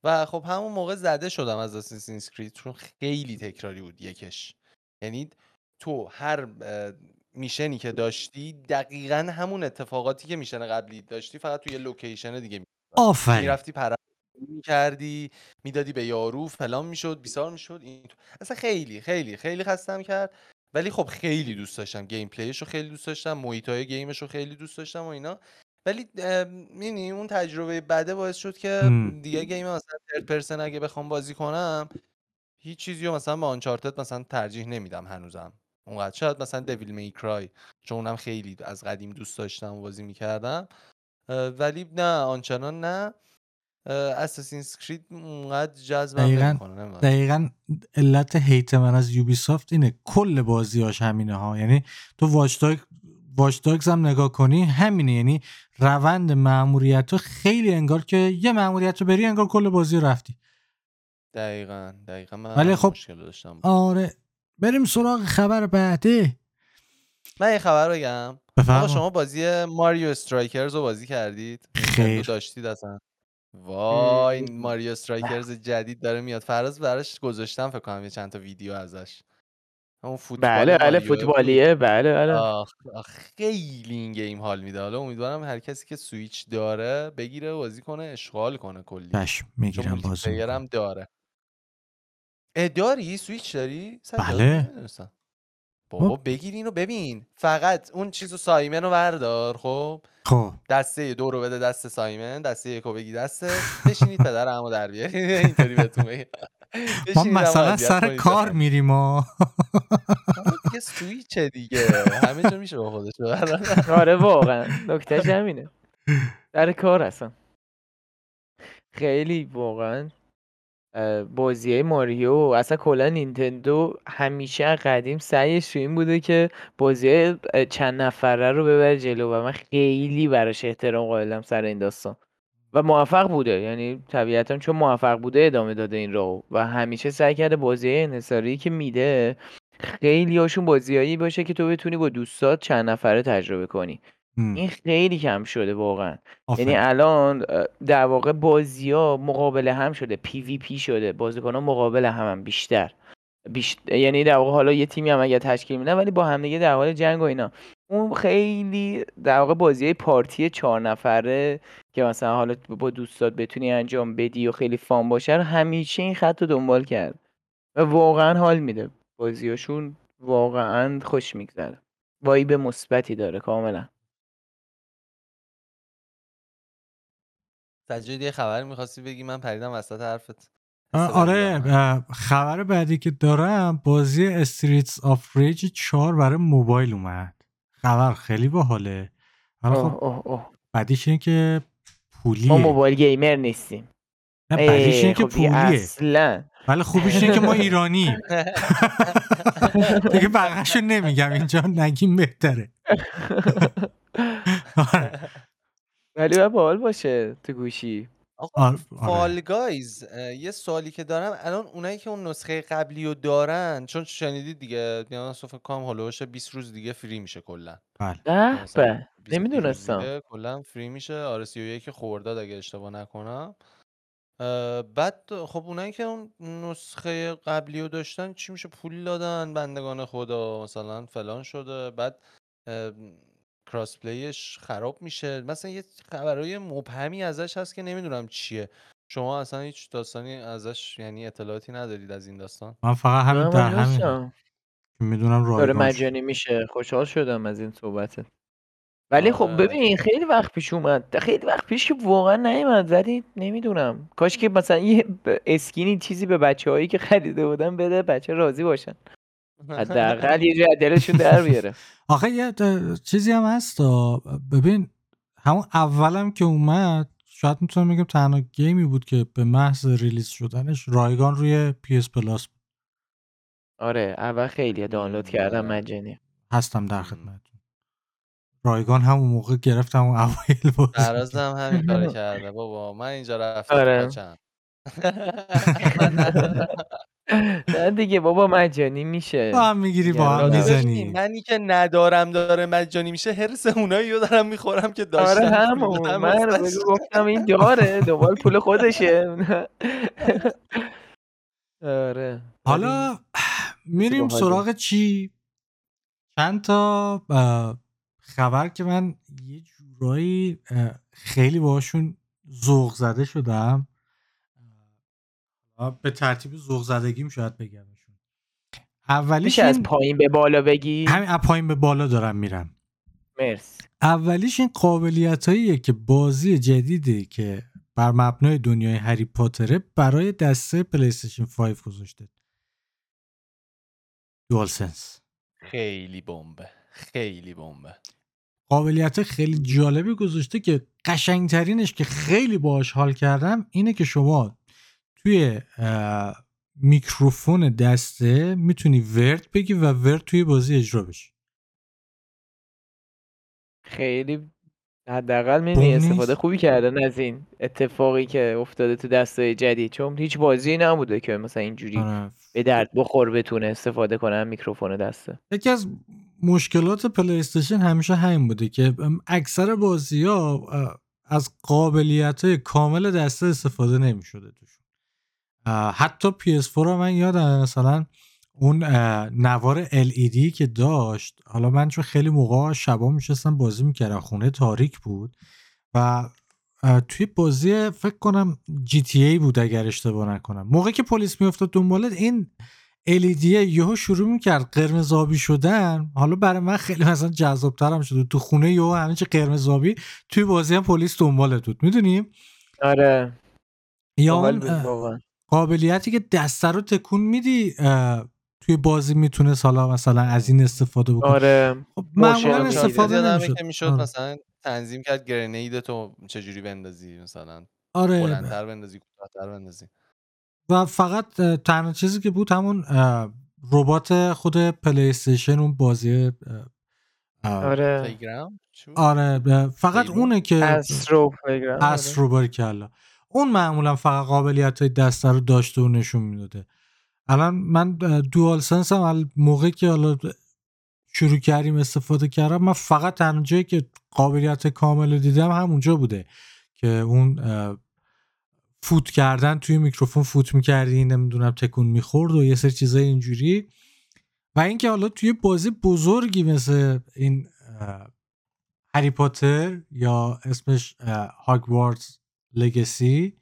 و خب همون موقع زده شدم از اساسینز کرید چون خیلی تکراری بود یکش. یعنی تو هر میشنی که داشتی دقیقا همون اتفاقاتی که میشن قبلی داشتی فقط توی یه لوکیشن دیگه آفرین. می‌رفتی پر می‌کردی می‌دادی به یارو فلان می‌شد بیسار می‌شد این تو- اصلا خیلی خیلی خیلی خستم کرد. ولی خب خیلی دوست داشتم gameplay ش رو خیلی دوست داشتم محیط های game ش رو خیلی دوست داشتم و اینا. ولی یعنی اون تجربه بده باعث شد که. دیگه game مثلا third person اگه بخوام بازی کنم هیچ چیزی رو مثلا به Uncharted مثلا ترجیح نمیدم هنوزم. اونقدر. شاید مثلا Devil May Cry چون اونم خیلی از قدیم دوست داشتم و بازی می‌کردم. ولی نه آنچنان نه. Assassin's Creed اونقدر جذبم دقیقاً- دقیقا علت هیت من از یوبیسافت اینه. کل بازیاش همینه ها. یعنی تو واچداگ واچداگز هم نگاه کنی همینه. یعنی روند معموریت ها خیلی انگار که یه معموریت رو بری انگار کل بازی رو رفتی. دقیقا دقیقا. من ولی خب- داشتم. آره. بریم سراغ خبر بعدی. من یه خبر بگم. آقا شما بازی ماریو استرایکرز رو بازی کردید. خیر. نینتندو داشتید اصلا. وای این Mario Strikers جدید داره میاد. فراز براش گذاشتم فکر کنم یه چند تا ویدیو ازش. همون فوتبال بله بله. فوتبالیه. بله بله. خیلی این game حال میده. حالا امیدوارم هر کسی که سویچ داره بگیره بازی کنه اشغال کنه کلی. چشم می‌گیرم بازی داره. اه، داری؟ سویچ داری؟ بله. بابا بگیر اینو ببین. فقط اون چیزو سایمن رو بردار خب؟ خب. دسته دو رو بده دست سایمن دسته یکو بگی دسته بشینید پدر همو در بیارید. اینطوری بهتون بگم. ما مثلا سر کار. میریم ما آقا دیگه سویچه دیگه. همه جا میشه با خودش آره واقعا. نکتهش همینه. در کار هستم. خیلی واقعا بازی ماریو اصلا کلا نینتندو همیشه قدیم سعیش این بوده که بازی چند نفره رو ببره جلو و من خیلی براش احترام قائلم سر این داستان و موفق بوده یعنی طبیعتا چون موفق بوده ادامه داده این راهو و همیشه سعی کرده بازی انحصاری که میده خیلی هاشون بازیایی باشه که تو بتونی با دوستات چند نفره تجربه کنی. این خیلی کم شده واقعا. یعنی الان در واقع بازی ها مقابل هم شده پی وی پی شده بازیکن ها مقابل هم, هم بیشتر. بیش... یعنی در واقع حالا یه تیمی هم اگر تشکیل میدن ولی با هم دیگه در حال جنگ و اینا. اون خیلی در واقع بازی پارتی چهار نفره که مثلا حالا با دوستات بتونی انجام بدی و خیلی فان باشه رو همیشه این خط رو دنبال کرد. و واقعا حال میده. بازیاشون واقعا خوش میگذره. وایب مثبتی داره کاملا. سجاد یه خبر می‌خواستی بگی؟ من پریدم وسط حرفت. آره خبر بعدی که دارم بازی Streets of Rage 4 برای موبایل اومد. خبر خیلی باحاله. حالا خب اوه اوه بعدیش اینه که ما پولیه موبایل گیمر نیستیم. نه بعدیش اینه ای، که خب پولیه. اصلا. ولی خوبیش اینه که ما ایرانیم دیگه بقیه‌شو نمیگم اینجا نگیم بهتره. ولی باید باحال باشه تو گوشی. آقا آره، فال آره. گایز یه سوالی که دارم الان اونایی که اون نسخه قبلی رو دارن چون شنیدید دیگه دیگه فکر کنم هولوش 20 روز دیگه فری میشه کلا. بله. به مثلا به 20 روز نمی‌دونستم دیگه کلا فری میشه. آره 31 خرداد اگه اشتباه نکنم. اه، بعد خب اونایی که اون نسخه قبلی رو داشتن چی میشه؟ پول دادن بندگان خدا مثلا فلان شده. بعد اه، کراس پلیش خراب میشه. مثلا یه خبرهای مبهمی ازش هست که نمی‌دونم چیه. شما اصلا هیچ داستانی ازش یعنی اطلاعاتی ندارید از این داستان؟ من فقط همین در همین. می‌دونم داره رایگان. مجانی میشه. خوشحال شدم از این صحبتت. ولی خب آره. ببین خیلی وقت پیش اومد. خیلی وقت پیش که واقعا نیومد ولی نمی‌دونم. کاش که مثلا یه اسکینی چیزی به بچه هایی که خریده بودن بده بچه راضی باشن. حداقل یه جای دلشون در بیاره. آخه یه چیزی هم هست. ببین همون اولم که اومد شاید می‌تونم بگم تنها game ی بود که به محض release شدنش رایگان روی PS Plus بود. آره اول خیلی دانلود کردم آره. مجانی هستم در. خدمتتون رایگان همون موقع گرفتم اون اوایل بازی فراز هم همین کارو کرده بابا من اینجا رفتم آره. من. نه دیگه بابا مجانی میشه. با هم می‌گیری با هم نگران نباش. می‌زنی منی که ندارم داره مجانی میشه حرس اونایی رو دارم می‌خورم که آره داشتن پول همون من گفتم این داره دنبال پول خودشه. آره. حالا میریم. سراغ چی؟ چند تا خبر که من یه جورایی خیلی باشون ذوق زده شدم. به ترتیب ذوق زدگیم شاید بگمشون اولیش میشه از این پایین به بالا بگی؟ همین از پایین به بالا دارم میرم. مرسی. اولیش این قابلیت که بازی جدیدی که بر مبنای دنیای هری پاتره برای دسته پلیستشن 5 گذاشته. دوال سنس. خیلی بمبه. خیلی بمبه. قابلیت خیلی جالبی گذاشته که قشنگترینش که خیلی باهاش حال کردم اینه که شما توی میکروفون دسته می‌تونی ورد بگی و ورد توی بازی اجرا بشی خیلی حداقل می‌بینی؟ استفاده خوبی کردن از این اتفاقی که افتاده تو دستای جدید چون هیچ بازی نبوده که مثلا اینجوری آره. به درد بخور بتونه استفاده کنه میکروفون دسته یکی از مشکلات پلی استیشن همیشه همین بوده که اکثر بازی ها از قابلیت های کامل دسته استفاده نمی شده توشون اه، حتی PS4 رو من یادم مثلا اون نوار LED که داشت حالا من چون خیلی موقع شبا میشستم بازی می‌کردم خونه تاریک بود و توی بازی فکر کنم GTA بود اگر اشتباه نکنم. موقعی که پلیس میافتاد دنبالت این LED یهو شروع می‌کرد قرمز آبی شدن. حالا برای من خیلی مثلا جذابترم شده تو خونه یهو همه چی قرمز آبی توی بازی هم پلیس دنبالت بود. می‌دونیم آره. یا اون. قابلیتی که دسته رو تکون میدی توی بازی می‌تونه حالا مثلا از این استفاده بکنه آره خب معمولا استفاده نمی‌شد که می‌شد آره. مثلا تنظیم کرد گرنید تو چجوری بندازی مثلا آره بلندتر بندازی کوتاهتر بندازی و فقط تنها چیزی که بود همون ربات خود PlayStation اون بازی آره بود؟ آره فقط؟ اونه که Astro Playground آره. اون معمولا فقط قابلیت های دسته رو داشته و نشون می‌داده. الان من DualSense هم موقعی که حالا شروع کردیم استفاده کردم من فقط تنها جایی که قابلیت کامل رو دیدم همونجا بوده که اون فوت کردن توی میکروفون فوت می‌کردی نمی‌دونم تکون می‌خورد و یه سری چیزای اینجوری. و اینکه حالا توی بازی بزرگی مثل این هری پاتر یا اسمش هاگوارتس لگسی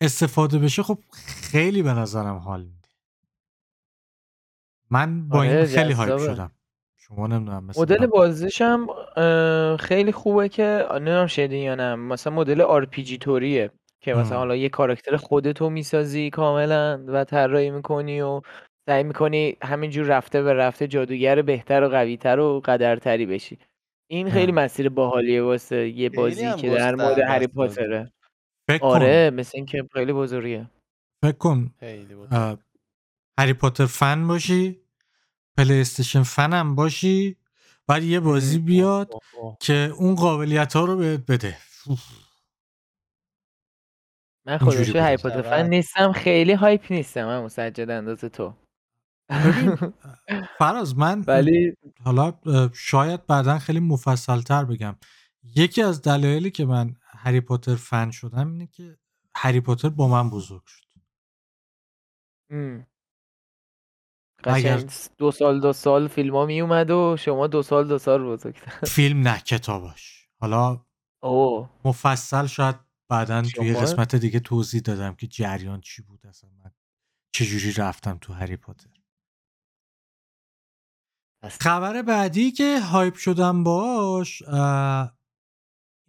استفاده بشه خب خیلی به نظرم حال میده من با آره، این خیلی هایپ. شدم شما نمی‌دونم مثل مدل. بازیش هم خیلی خوبه که نمی‌دونم شدین یا نه مثلا مدل آرپیجی طوریه که مثلا. حالا یه کاراکتر خودتو می‌سازی کاملا و طراحی می‌کنی و سعی می‌کنی همینجور رفته به رفته جادوگر بهتر و قویتر و قدرتری بشی این خیلی. مسیر باحالیه واسه یه بازی هم که در مورد گسترده هری است بازی. پاتره فکر کن آره مثل اینکه خیلی بزرگیه فکر کن خیلی بود اه، Harry Potter fan باشی PlayStation fan هم باشی بعد یه بازی. بیاد. که اون قابلیت ها رو بهت بده اوف. من اینجوری. Harry Potter fan چقدر؟ نیستم خیلی hype نیستم من مسجد انداز تو ببین فراز من ولی حالا شاید بعدا خیلی مفصل تر بگم. یکی از دلایلی که من Harry Potter fan شدم اینه که هری پاتر با من بزرگ شد. اگر- دو سال دو سال فیلم ها می اومد و شما دو سال دو سال بزرگتر. فیلم نه کتاباش. حالا اوه. مفصل شاید بعدا توی شما؟ قسمت دیگه توضیح دادم که جریان چی بود. اصلا من چجوری رفتم تو هری پاتر. خبر بعدی که هایپ شدم باش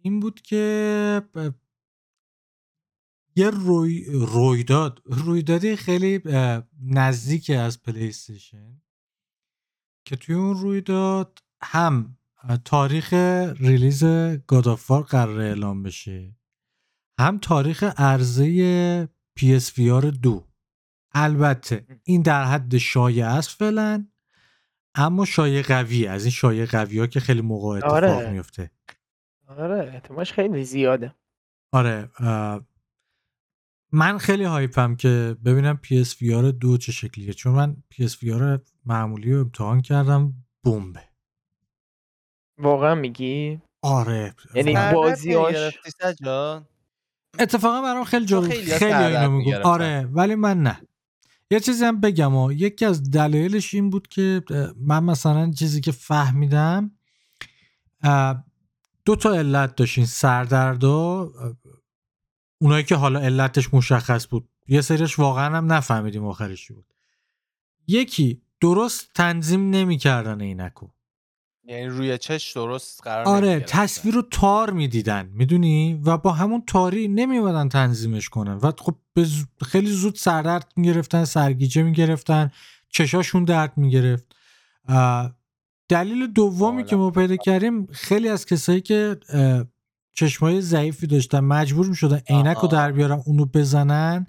این بود که یه روی رویداد رویدادی خیلی نزدیک از PlayStation که توی اون رویداد هم تاریخ release God of War قراره اعلام بشه هم تاریخ عرضه PSVR 2 البته این در حد شایع است فعلا. اما شایع قوی از این شایع قوی ها که خیلی موقع اتفاق آره. میفته آره. احتمالش خیلی زیاده. آره من خیلی هایپم که ببینم PSVR 2 چه شکلیه. چون من PSVR معمولی رو امتحان کردم بمبه. واقعا میگی؟ آره. یعنی بازیاش- اتفاقا برام خیلی جالب خیلی سردرد اینو می‌گرفتن. آره ولی من نه. یه چیزی هم بگم ها یکی از دلایلش این بود که من مثلا چیزی که فهمیدم دو تا علت داشتین سردردا اونایی که حالا علتش مشخص بود. یه سریش واقعا هم نفهمیدیم آخرش بود. یکی درست تنظیم نمی‌کردن عینکو. یعنی روی چش درست قرار آره. تصویر رو تار می‌دیدن می‌دونی؟ و با همون تاری نمیومدن تنظیمش کنن. و خب به ز- خیلی زود سردرد می‌گرفتن سرگیجه می‌گرفتن چشاشون درد می‌گرفت. دلیل دومی که ما پیدا کردیم خیلی از کسایی که چشمای ضعیفی داشتن مجبور می‌شدن عینک رو. در بیارن اونو بزنن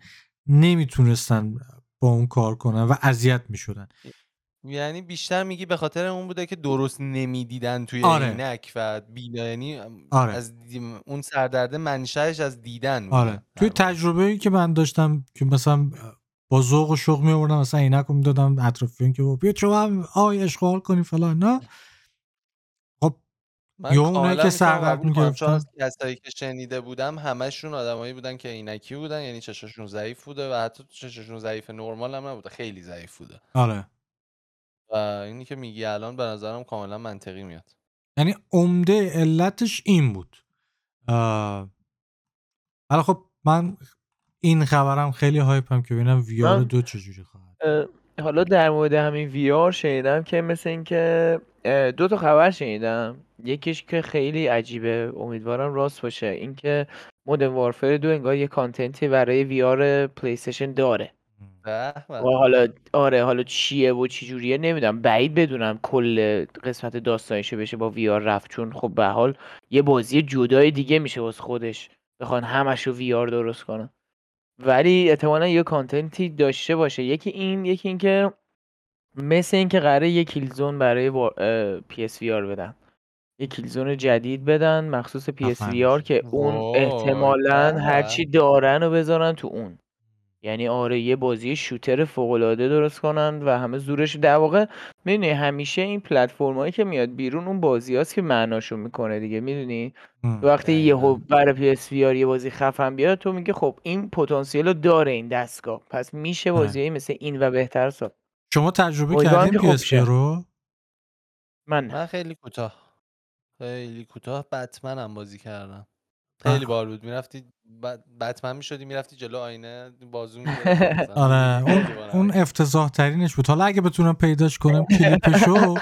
نمی‌تونستن با اون کار کنن و اذیت می‌شدن. یعنی بیشتر میگی به خاطر اون بوده که درست نمی‌دیدن توی آره. عینک و بینا یعنی آره. از دی- اون سردرده منشأش از دیدن بوده. آره. توی در واقع. تجربه ای که من داشتم که مثلا با ذوق و شوق می آوردم مثلا عینک رو می‌دادم اطرافیان که بیا شما هم آی اشغال کنی فلان. نه. خب من یا اونایی کاملا که می‌تونم سردرد قبول کنم چون از می‌گرفتن کسایی که شنیده بودم همشون آدمایی بودن که عینکی بودن یعنی چشاشون ضعیف بوده و حتی چشاشون ضعیف نرمال هم نبوده خیلی ضعیف بوده. آره. و اینی که میگی الان به نظرم کاملا منطقی میاد. یعنی عمده علتش این بود. ولی خب من این خبرم خیلی hype م که ببینم VR من- دو چجوری خواهد اه، حالا در مورد همین VR شنیدم که مثل اینکه دو تا خبر شنیدم. یکیش که خیلی عجیبه. امیدوارم راست باشه. اینکه Modern Warfare دو انگار یه content ی برای VR PlayStation داره. و حالا آره حالا چیه و چی جوریه نمی‌دونم. بعید بدونم کل قسمت داستانیشو بشه با VR رفت. چون خب به حال یه بازی جدای دیگه میشه واسه خودش. بخوان همش رو VR درست کنن. ولی احتمالا یه content ی داشته باشه. یکی این یکی این که مثل این که قراره یه Killzone برای PSVR بدن. یه Killzone جدید بدن مخصوص PSVR که اون احتمالا. هرچی دارن رو بذارن تو اون. یعنی آره یه بازی shooter فوق‌العاده درست کنن و همه زورش در واقع می‌دونی همیشه این پلتفرمایی که میاد بیرون اون بازی هاست که معناشو می‌کنه دیگه می‌دونی. وقتی یهو. برای PSVR یه بازی خفن بیاد تو میگه خب این پتانسیل رو داره این دستگاه پس میشه. بازی مثل این و بهتر ساخت شما تجربه کردین پی شه. رو من نه. من خیلی کوتاه خیلی کوتاه بتمن هم بازی کردم خیلی باحال بود. می‌رفتی بتمن می‌شدی می‌رفتی جلو آینه بازو. آره. اون, اون افتضاح ترینش بود. حالا اگه بتونم پیداش کنم کلیپشو.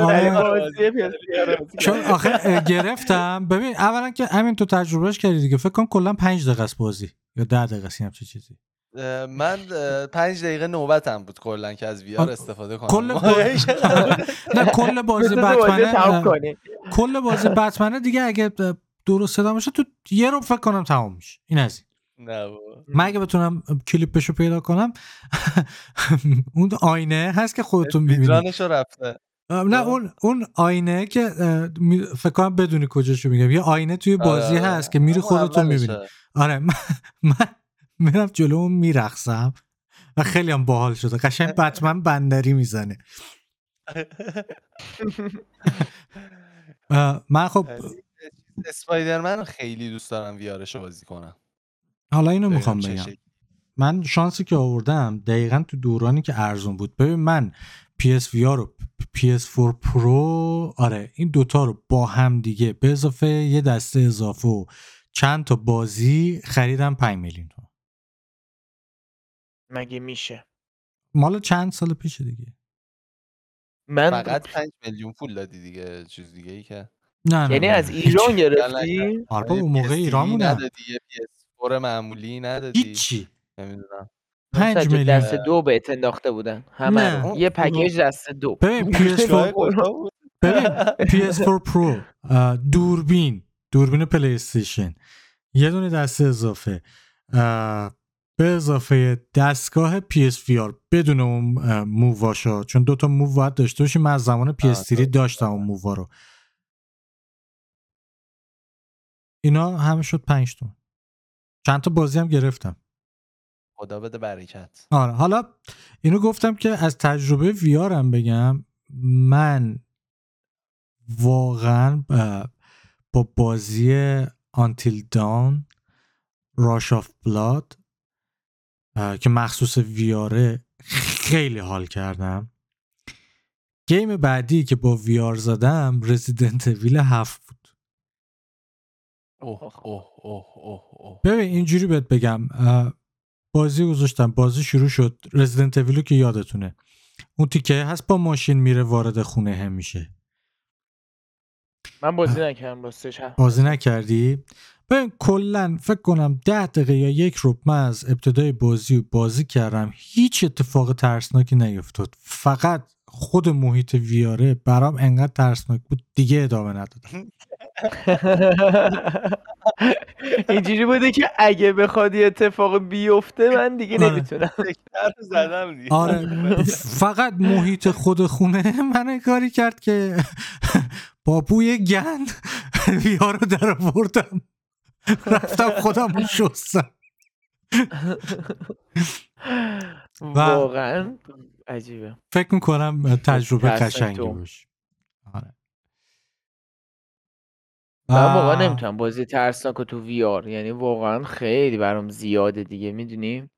آره. چون. آخه گرفتم. ببین اولا که همین تو تجربهش کردی دیگه. فکر کنم کلا پنج دقیقه است بازی یا ده دقیقه است همچین چیزی. من پنج دقیقه نوبتم بود کلا که از وی آر آه، استفاده کنم. کل قرار- نه کل بازی بتمنه کل بازی بتمنه دیگه اگه درست صدا باشه تو یه رو فکر کنم تمام میشه. این از این. نه بابا. من اگه بتونم کلیپشو پیدا کنم اون آینه هست که خودتون می‌بینید. رفته. نه. اون اون آینه که فکر کنم بدونی کجاشو میگم. یه آینه توی بازی آره، آره. هست که میری خودتون. می‌بینی. آره من میرم جلو میرقصم. و خیلی هم باحال شده قشنگ بتمن بندری می‌زنه. من خب اسپایدرمن خیلی دوست دارم ویارشو بازی کنم. حالا اینو می‌خوام بگم. من شانسی که آوردم دقیقا تو دورانی که ارزون بود. ببین من PS VR و PS4 Pro آره این دوتا رو با هم دیگه به اضافه یه دسته اضافه و چند تا بازی خریدم 5 میلیون. مگه میشه؟ مال چند سال پیش دیگه. من فقط 5 میلیون پول دادی دیگه چیز دیگه ای که. نه نه یعنی نه، از ایران. گرفتی؟ آره یه اون موقع ایران TV بودم ندادی یه PS4 معمولی ندادی. هیچی. نمی‌دونم. پنج سجاد میلیون. دست دو بهت انداخته بودن. همه یه پکیج دست دو. ببین فروشگاه PS4 کجا بود؟ ببین PS4 Pro دوربین. دوربین پلی استیشن یه دونه دسته اضافه. به اضافه دستگاه PS VR بدون اون موواشا چون دوتا موو باید داشته باشی من از زمان PS3 درست. داشتم اون مووا رو. اینا همه شد پنج تومن. چند تا بازی هم گرفتم. خدا بده برکت. آره. حالا اینو گفتم که از تجربه VR هم بگم. من واقعا با بازی Until Dawn Rush of Blood که مخصوص ویاره خیلی حال کردم. game بعدی که با VR زدم Resident Evil هفت بود. اوه اوه اوه اوه اوه. ببین اینجوری بهت بگم بازی گذاشتم بازی شروع شد رزیدنت ویلو که یادتونه. اون تیکه هست با ماشین میره وارد خونه هم میشه. من بازی نکردم راستش. بازی نکردی؟ کلا فکر کنم ده دقیقه یا یک رو من از ابتدای بازی و بازی کردم. هیچ اتفاق ترسناکی نیفتاد. فقط خود محیط ویاره برام انقدر ترسناک بود دیگه ادامه ندادم. اینجوری بوده که اگه بخواد یه اتفاق بیفته من دیگه آره. نمی‌تونم. زدم آره. فقط محیط خود خونه من کاری کرد که با بوی گند ویار رو در آوردم. رفتم خودم رو شستم. واقعا عجیبه. فکر می‌کنم تجربه قشنگی. باشه. آره. من واقعا نمی‌تونم. بازی ترسناک تو وی آر. یعنی واقعا خیلی برام زیاده دیگه می‌دونی.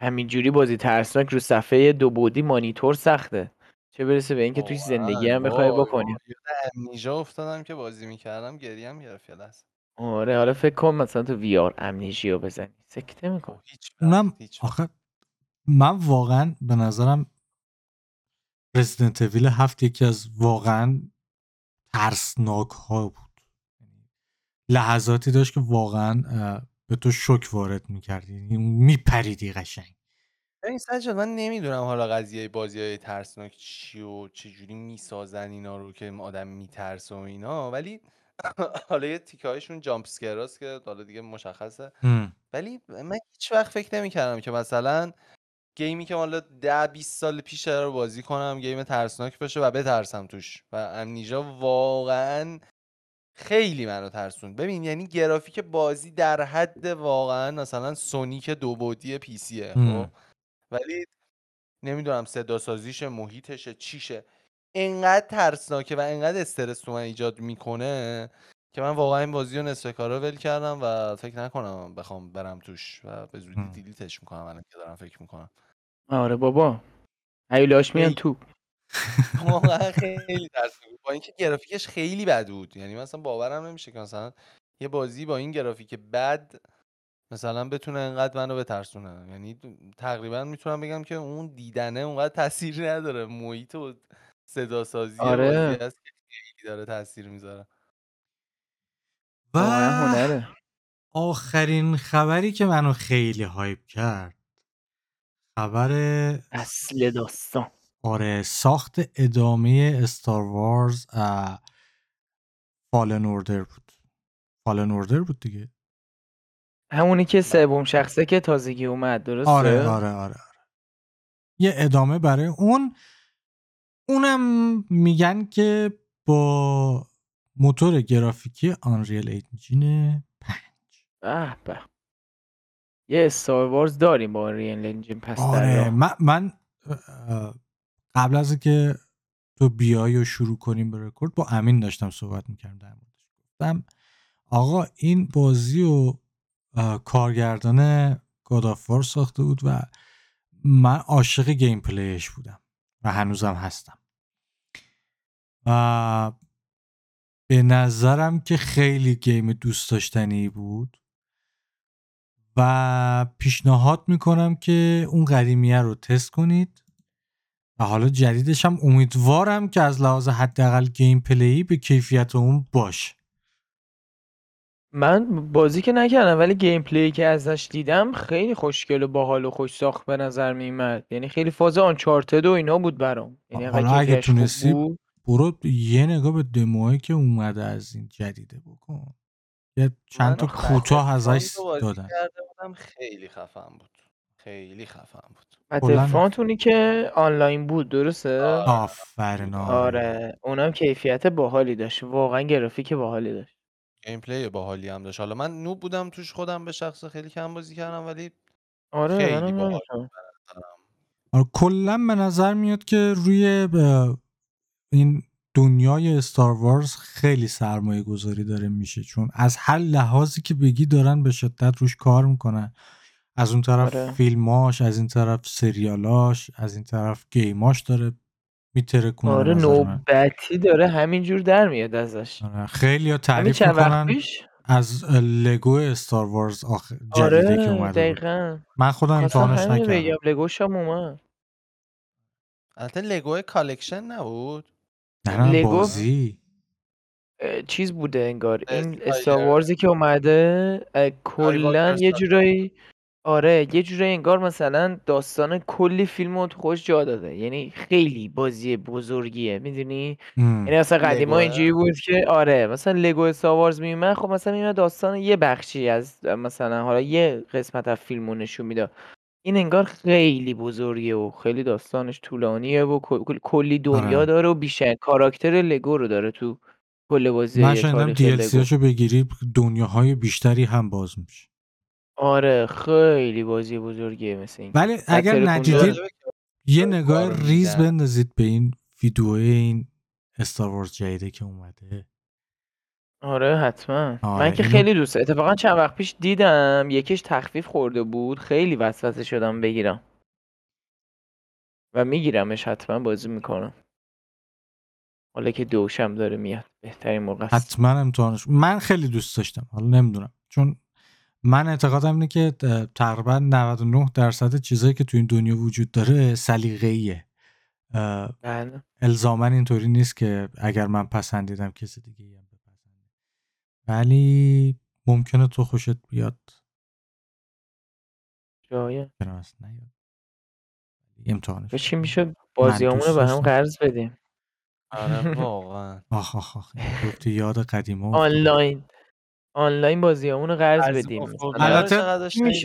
همینجوری بازی ترسناک رو صفحه دو بعدی مانیتور سخته. چه برسه به اینکه توی واقعاً. زندگی هم بخوای وای، بکنی وای. امنیژا افتادم که بازی می‌کردم گریم گرفت یه لحظه آره حالا فکر کن مثلا تو وی آر امنیژیا بزنی سکته میکن هیچ اونم وقت، هیچ وقت. آخه من واقعا به نظرم رزیدنت اویل هفت یکی از واقعا ترسناک ها بود لحظاتی داشت که واقعا اه، به تو شک وارد می‌کردی میپریدی قشنگ این سجاد من نمی‌دونم حالا قضیه بازی های ترسناک چی و چجوری می‌سازن اینا رو که آدم میترسه و اینا ولی حالا یه تیکه هایشون جامپ اسکراست که حالا دیگه مشخصه هم. ولی من هیچ وقت فکر نمی‌کردم که مثلا game ی که حالا ده 20 سال پیش رو بازی کنم game ترسناک باشه و بترسم توش و Amnesia واقعا خیلی منو ترسون ببین یعنی گرافیک بازی در حد واقعا مثلا سونیک دو بعدی PC ه. خب ولی نمی‌دونم صدا سازیش محیطشه چیشه. انقدر ترسناکه و انقدر استرس تو من ایجاد می‌کنه که من واقعا این بازی رو نصف کارا ول کردم و فکر نکنم بخوام برم توش و به زودی. delete ش می‌کنم الان که دارم فکر می‌کنم. آره بابا. هیولاش میان تو. واقعا خیلی ترسناک بود. با اینکه گرافیکش خیلی بد بود. یعنی مثلا باورم نمیشه که مثلا یه بازی با این گرافیک بد مثلا بتونه انقدر منو بترسونه. یعنی تقریبا می‌تونم بگم که اون دیدنه اونقدر تاثیر نداره. محیط و صدا سازی آره. هست که خیلی داره تاثیر می‌ذاره. و واقعا هنره. آخرین خبری که منو خیلی هایپ کرد خبر اصل داستان. آره ساخت ادامه استار وارز فالن اوردر بود. فالن اوردر بود دیگه. همونی که سوم شخصه که تازگی اومد درسته؟ آره آره آره آره. یه ادامه برای اون. اونم میگن که با موتور گرافیکی آنریل انجین پنج. به به. یه Star Wars داریم با Unreal Engine پس آره من, من اه، قبل از اینکه تو بیای و شروع کنیم به رکورد با امین داشتم صحبت می‌کردم در موردش. گفتم آقا این بازی و کارگردان God of War ساخته بود و من عاشق gameplay ش بودم و هنوزم هستم. و به نظرم که خیلی game دوست داشتنی بود و پیشنهاد می‌کنم که اون قدیمیه رو تست کنید و حالا جدیدش هم امیدوارم که از لحاظ حداقل gameplay به کیفیت اون باشه. من بازی که نکردم ولی gameplay که ازش دیدم خیلی خوشگل و باحال و خوش ساخت به نظر میومد یعنی خیلی فاز Uncharted و اینا بود برام. یعنی حالا اگه کیفیتش خوب تونستی بود. برو یه نگاه به دموهایی که اومده از این جدیده بکن. یه چند تا من کوتاه ازش Battlefront رو بازی دادن. کرده بودم خیلی خفن بود. خیلی خفن بود. کلاً بتلفرانت اونی که آنلاین بود درسته؟ آره. آفرین آره. آره. اونم کیفیت باحالی داشت. واقعا گرافیک باحالی داشت. گیم پلی باحالی هم داشت حالا من نوب بودم توش خودم به شخص خیلی کم بازی کردم ولی آره خیلی باحال. آره کلا به نظر میاد که روی این دنیای استار وارز خیلی سرمایه گذاری داره میشه چون از هر لحاظی که بگی دارن به شدت روش کار می‌کنن از اون طرف آره. فیلماش از این طرف سریالاش از این طرف گیماش داره میترکونه آره به نظر من. نوبتی داره همینجور در میاد ازش. آره. خیلی ها همین تعریف چند وقت می‌کنن پیش؟ از Lego Star Wars آخ... جدیده که آره اومده بود. دقیقا. من خودم خواستم امتحانش نکردم. بگم Lego ش هم اومد. البته Lego collection نبود؟ نه نه Lego؟ بازی. اه، چیز بوده انگار. این Star Wars ی که اومده اه، کلا یه. جورایی آره یه جورایی انگار مثلا داستان کلی فیلم رو تو خوش جا داده یعنی خیلی بازی بزرگیه می‌دونی. یعنی مثلا قدیما Lego ه؟ اینجوری بود که آره مثلا Lego Star Wars میومد خب مثلا میومد داستان یه بخشی از مثلا حالا یه قسمت از فیلم رو نشون می‌داد این انگار خیلی بزرگه و خیلی داستانش طولانیه و کل- کلی دنیا آره. داره و بیشتر کاراکتر لگو رو داره تو کل بازی من شنیدم تاریخ لگو DLC شو بگیری دنیاهای بیشتری هم باز میشه آره خیلی بازی بزرگیه مثل این. ولی اگر ندیدید یه نگاه ریز. بندازید به این ویدیو این استار وارز جدیده که اومده. آره حتما. آره، من که خیلی دوست اتفاقا چند وقت پیش دیدم یکیش تخفیف خورده بود خیلی وسوسه شدم بگیرم. و میگیرمش حتما بازی می‌کنم. حالا که دوشم داره میاد بهترین موقع است. حتما امتحانش. من خیلی دوست داشتم حالا نمی‌دونم. چون من اعتقادم اینه که تقریبا 99 درصد چیزایی که تو این دنیا وجود داره سلیقه‌ایه. بله. الزاما اینطوری نیست که اگر من پسندیدم کسی دیگه هم بپسنده. ولی ممکنه تو خوشت بیاد. ولی امتحانش به چی. میشه بازیامون رو دوست به هم. قرض بدیم. آره واقعا. آخ آخ آخ. یاد قدیما افتادم. آنلاین. آنلاین بازیامون رو قرض از بدیم البته؟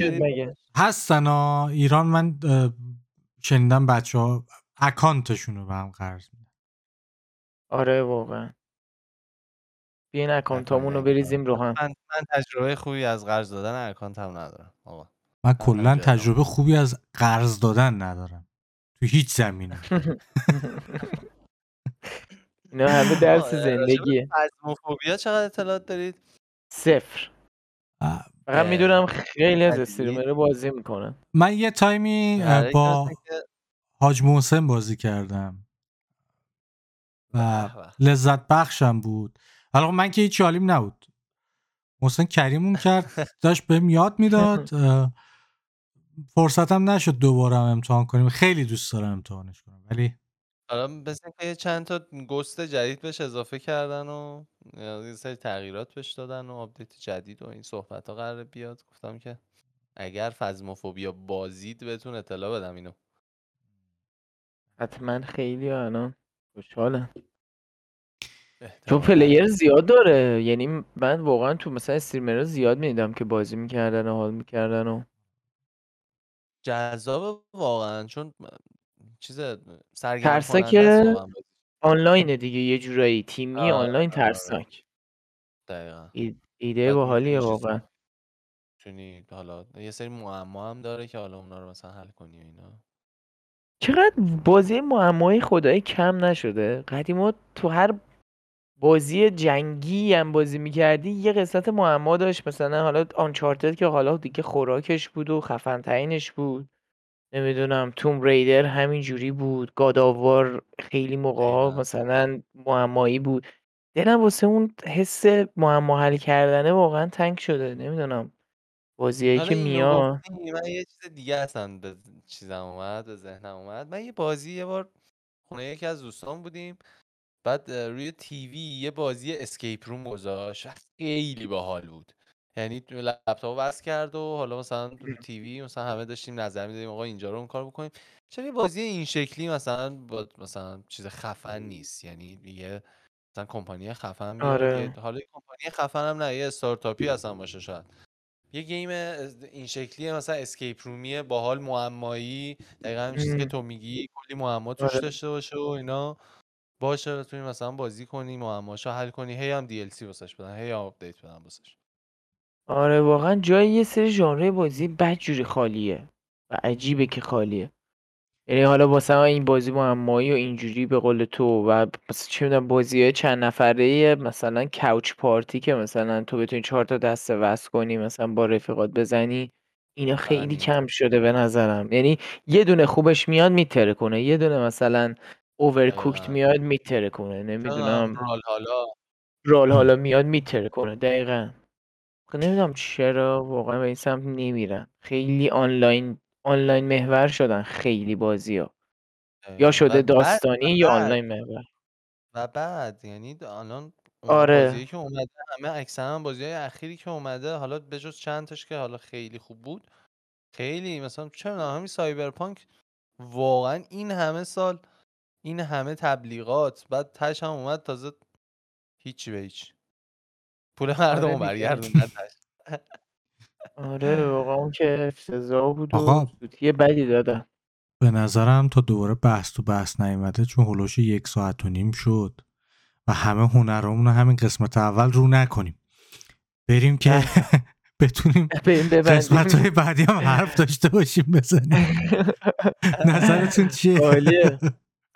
مگه هستن ها. ایران من شنیدم بچه ها اکانتشون رو به هم قرض میدن. آره واقعا. بیاین اکانتامون رو. بریزیم رو هم. من من تجربه خوبی از قرض دادن اکانت هم ندارم آقا. من کلا. تجربه خوبی از قرض دادن ندارم. تو هیچ زمینه. اینا همه درس زندگیه. فزموفوبیا چقدر اطلاعات دارید؟ صفر. فقط می‌دونم خیلی از قدیمی. استریمر بازی می‌کنن من یه تایمی برای با حاج محسن بازی کردم. و. لذت بخشم بود. حالا من که هیچ حالیم نبود. محسن کریمون کرد داشت بهم یاد می‌داد. فرصتم نشد دوباره هم امتحان کنیم. خیلی دوست دارم امتحانش کنم. ولی حالا مثل که یه چند تا ghost جدید بهش اضافه کردن و یه سری تغییرات بهش دادن و update جدید و این صحبت ها قرار بیاد. گفتم که اگر Phasmophobia بازید بهتون اطلاع بدم اینو. حتما خیلی الان خوشحالم چون احتمالاً. پلیر زیاد داره. یعنی من واقعا تو مثلا استریمر زیاد می‌دیدم که بازی می‌کردن و حال می‌کردن و جذاب واقعا. چون چیز سرگرم ترسناک کننده است واقعا بازی. آنلاین دیگه یه جورایی. تیمی آره، آنلاین آره. ترسناک دقیقا. ای- ایده باحالیه واقعا. می‌تونی حالا یه سری معما هم داره که حالا اونا رو مثلا حل کنی و اینا. چقدر بازی معمایی خدایی کم نشده. قدیما تو هر بازی جنگی هم بازی می‌کردی یه قسمت معما داشت. مثلا حالا آنچارتد که حالا دیگه خوراکش بود و خفن بود. نمی‌دونم توم ریدر همین جوری بود. گاداوار خیلی موقع ها دقیقاً. مثلا معمایی بود. دلم واسه اون حس معما حل کردنه واقعا تنگ شده. نمی‌دونم. بازیایی حالا که اینو میاد. گفتی من یه چیز دیگه اصلا به چیزم اومد به ذهنم اومد. من یه بازی یه بار خونه یکی از دوستان بودیم. بعد اه، روی TV یه بازی escape room گذاشت. خیلی باحال بود. یعنی تو لپ‌تاپ وصل کرد و حالا مثلا رو TV مثلا همه داشتیم نظر می‌دادیم آقا اینجا رو اون کار بکنیم چرا یه بازی این شکلی مثلا با مثلا چیز خفن نیست یعنی یه مثلا کمپانی خفن آره. حالا کمپانی خفن هم نه یه استارتاپی اصلا باشه شاید یه game این شکلی مثلا escape room ی باحال معمایی دقیقا همین چیزی که. تو میگی کلی معما توش آره. داشته باشه و اینا باشه بتونی مثلا بازی کنی معماشو حل کنی هی هم DLC واسش بدن هی هم update بدن واسش آره واقعا جای یه سری ژانر بازی بدجوری خالیه و عجیبه که خالیه. یعنی حالا من این بازی معمایی و اینجوری به قول تو و مثلا چه می‌دونم بازی چند نفره مثلا couch party که مثلا تو بتونی چهار تا دسته وصل کنی مثلا با رفیقات بزنی اینا خیلی نیست. کم شده به نظرم. یعنی یه دونه خوبش میاد میتره کنه یه دونه مثلا اوورکوکت. میاد میتره کنه نمی‌دونم. رال حالا. رال حالا میاد میتره کنه دقیقا. نمی‌دونم چرا واقعا به این سمت نمیرن خیلی آنلاین آنلاین محور شدن خیلی بازی ها یا دقیقاً. شده و بعد- داستانی و یا بعد- آنلاین محور و بعد یعنی الان اون آره. بازیایی که اومده همه اکثرا بازی های اخیری که اومده حالا به جز چند تاش که حالا خیلی خوب بود خیلی مثلا چه می‌دونم همین سایبرپانک واقعا این همه سال این همه تبلیغات بعد تش هم اومد تازه هیچی به هیچ پول مردم دیگه. برگردوندن. آره واقعا اون که افتضاح بود و آقا. سوتی بدی دادن به نظرم تا دوباره بحث تو بحث نیومده چون هلوش یک ساعت و نیم شد و همه هنرمون رو همین قسمت اول رو نکنیم بریم که بتونیم بریم قسمت های بعدی هم حرف داشته باشیم بزنیم نظرتون چیه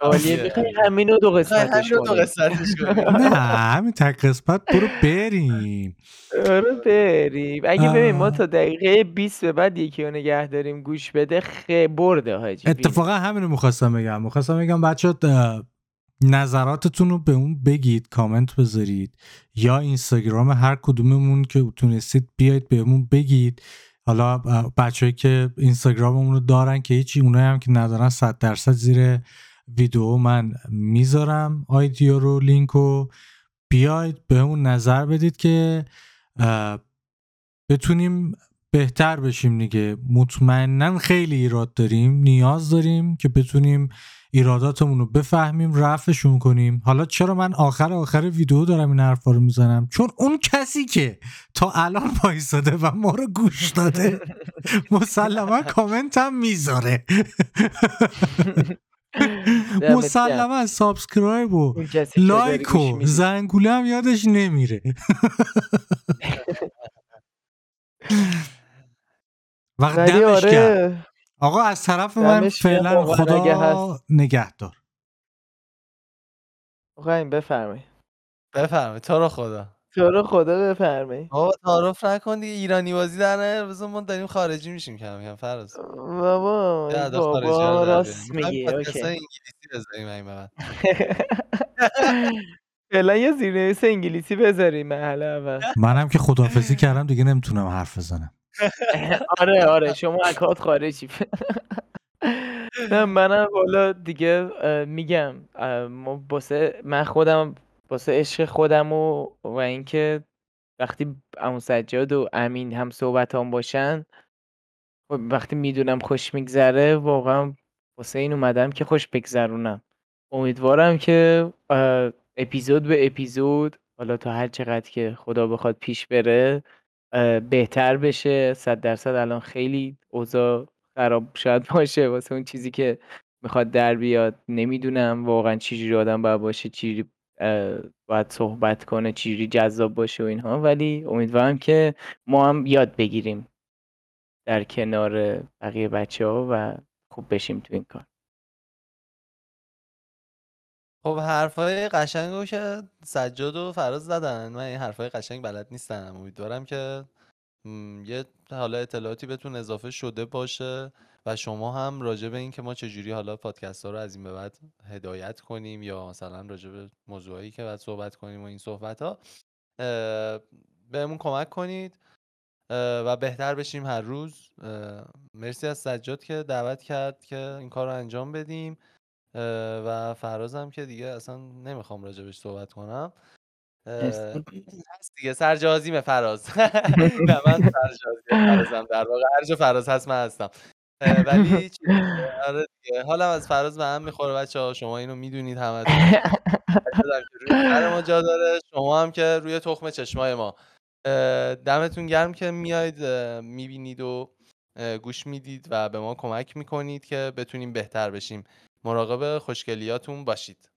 عالیه. عالیه عالیه. می‌خوای همینو دو می‌خوای قسمتش همین رو دو قسمتش نه همین تک قسمت برو بریم. آره بریم. اگه ببین ما. تا دقیقه 20 به بعد یکی رو نگه داریم گوش بده خی برده حاجی. اتفاقا همینو می‌خواستم بگم. می‌خواستم بگم بچه نظراتتون رو به اون بگید کامنت بذارید یا اینستاگرام هر کدوممون که تونستید بیاید بهمون بگید. حالا بچههایی که اینستاگراممون رو دارن که هیچی اونایی هم که ندارن صد درصد زیر ویدیو من می‌ذارم. آیدیو رو لینک رو بیاید به اون نظر بدید که بتونیم بهتر بشیم دیگه. مطمئنا خیلی ایراد داریم نیاز داریم که بتونیم ایراداتمون رو بفهمیم رفعشون کنیم. حالا چرا من آخر آخر ویدیو دارم این حرفا رو می‌زنم؟ چون اون کسی که تا الان وایساده و ما رو گوش داده مسلما کامنت هم می‌ذاره. مسلما subscribe و like و زنگوله هم یادش نمیره. وقت دمش آره. آقا از طرف من فعلا خدا نگهدار. آقا این بفرمایید. بفرمایید. تو رو خدا. تو رو خدا بفرمایید بابا تعارف نکن دیگه ایرانی بازی در نه بزن ما داریم خارجی میشیم کم کم فراز. بابا بابا راست میگی اوکی. انگلیسی بذاریم این بعد. فعلا یه زیرنویس انگلیسی بذاریم محله اول. منم که خدافزی کردم دیگه نمی‌تونم حرف بزنم. آره آره شما اکات خارجی. نه منم والا دیگه میگم باسه من خودم باسه عشق خودم و و اینکه وقتی امون سجاد و امین هم صحبت هم باشن خب وقتی می‌دونم خوش میگذره واقعا واسه این اومدم که خوش بگذرونم. امیدوارم که اپیزود به اپیزود حالا تا هر چقدر که خدا بخواد پیش بره بهتر بشه. صد درصد الان خیلی اوضاع خراب شاید باشه. واسه اون چیزی که می‌خواد در بیاد نمی‌دونم واقعا چجوری آدم باید باشه چجوری باید صحبت کنه چجوری جذاب باشه و اینها. ولی امیدوارم که ما هم یاد بگیریم در کنار بقیه بچه ها و خوب بشیم تو این کار. خب حرفای قشنگو که سجاد و فراز زدن. من این حرفای قشنگ بلد نیستم. امیدوارم که یه حالا اطلاعاتی بهتون اضافه شده باشه. و شما هم راجع به این که ما چجوری حالا پادکست ها رو از این به بعد هدایت کنیم یا مثلا راجع به موضوعی که باید صحبت کنیم و این صحبت ها بهمون کمک کنید و بهتر بشیم هر روز. مرسی از سجاد که دعوت کرد که این کار رو انجام بدیم. و فرازم که دیگه اصلا نمی‌خوام راجبش صحبت کنم. هست دیگه. سرجازیم فراز. نه من سرجازیم. فرازم در واقع. هر جا فراز هست من هستم. ولی آره دیگه. حالا از فراز به هم می‌خوره بچه ها شما اینو می‌دونید همه روی ما جا داره. شما هم که روی تخم چشمای ما. دمتون گرم که میاید می‌بینید و گوش می‌دید و به ما کمک می‌کنید که بتونیم بهتر بشیم. مراقب خوشگلیاتون باشید.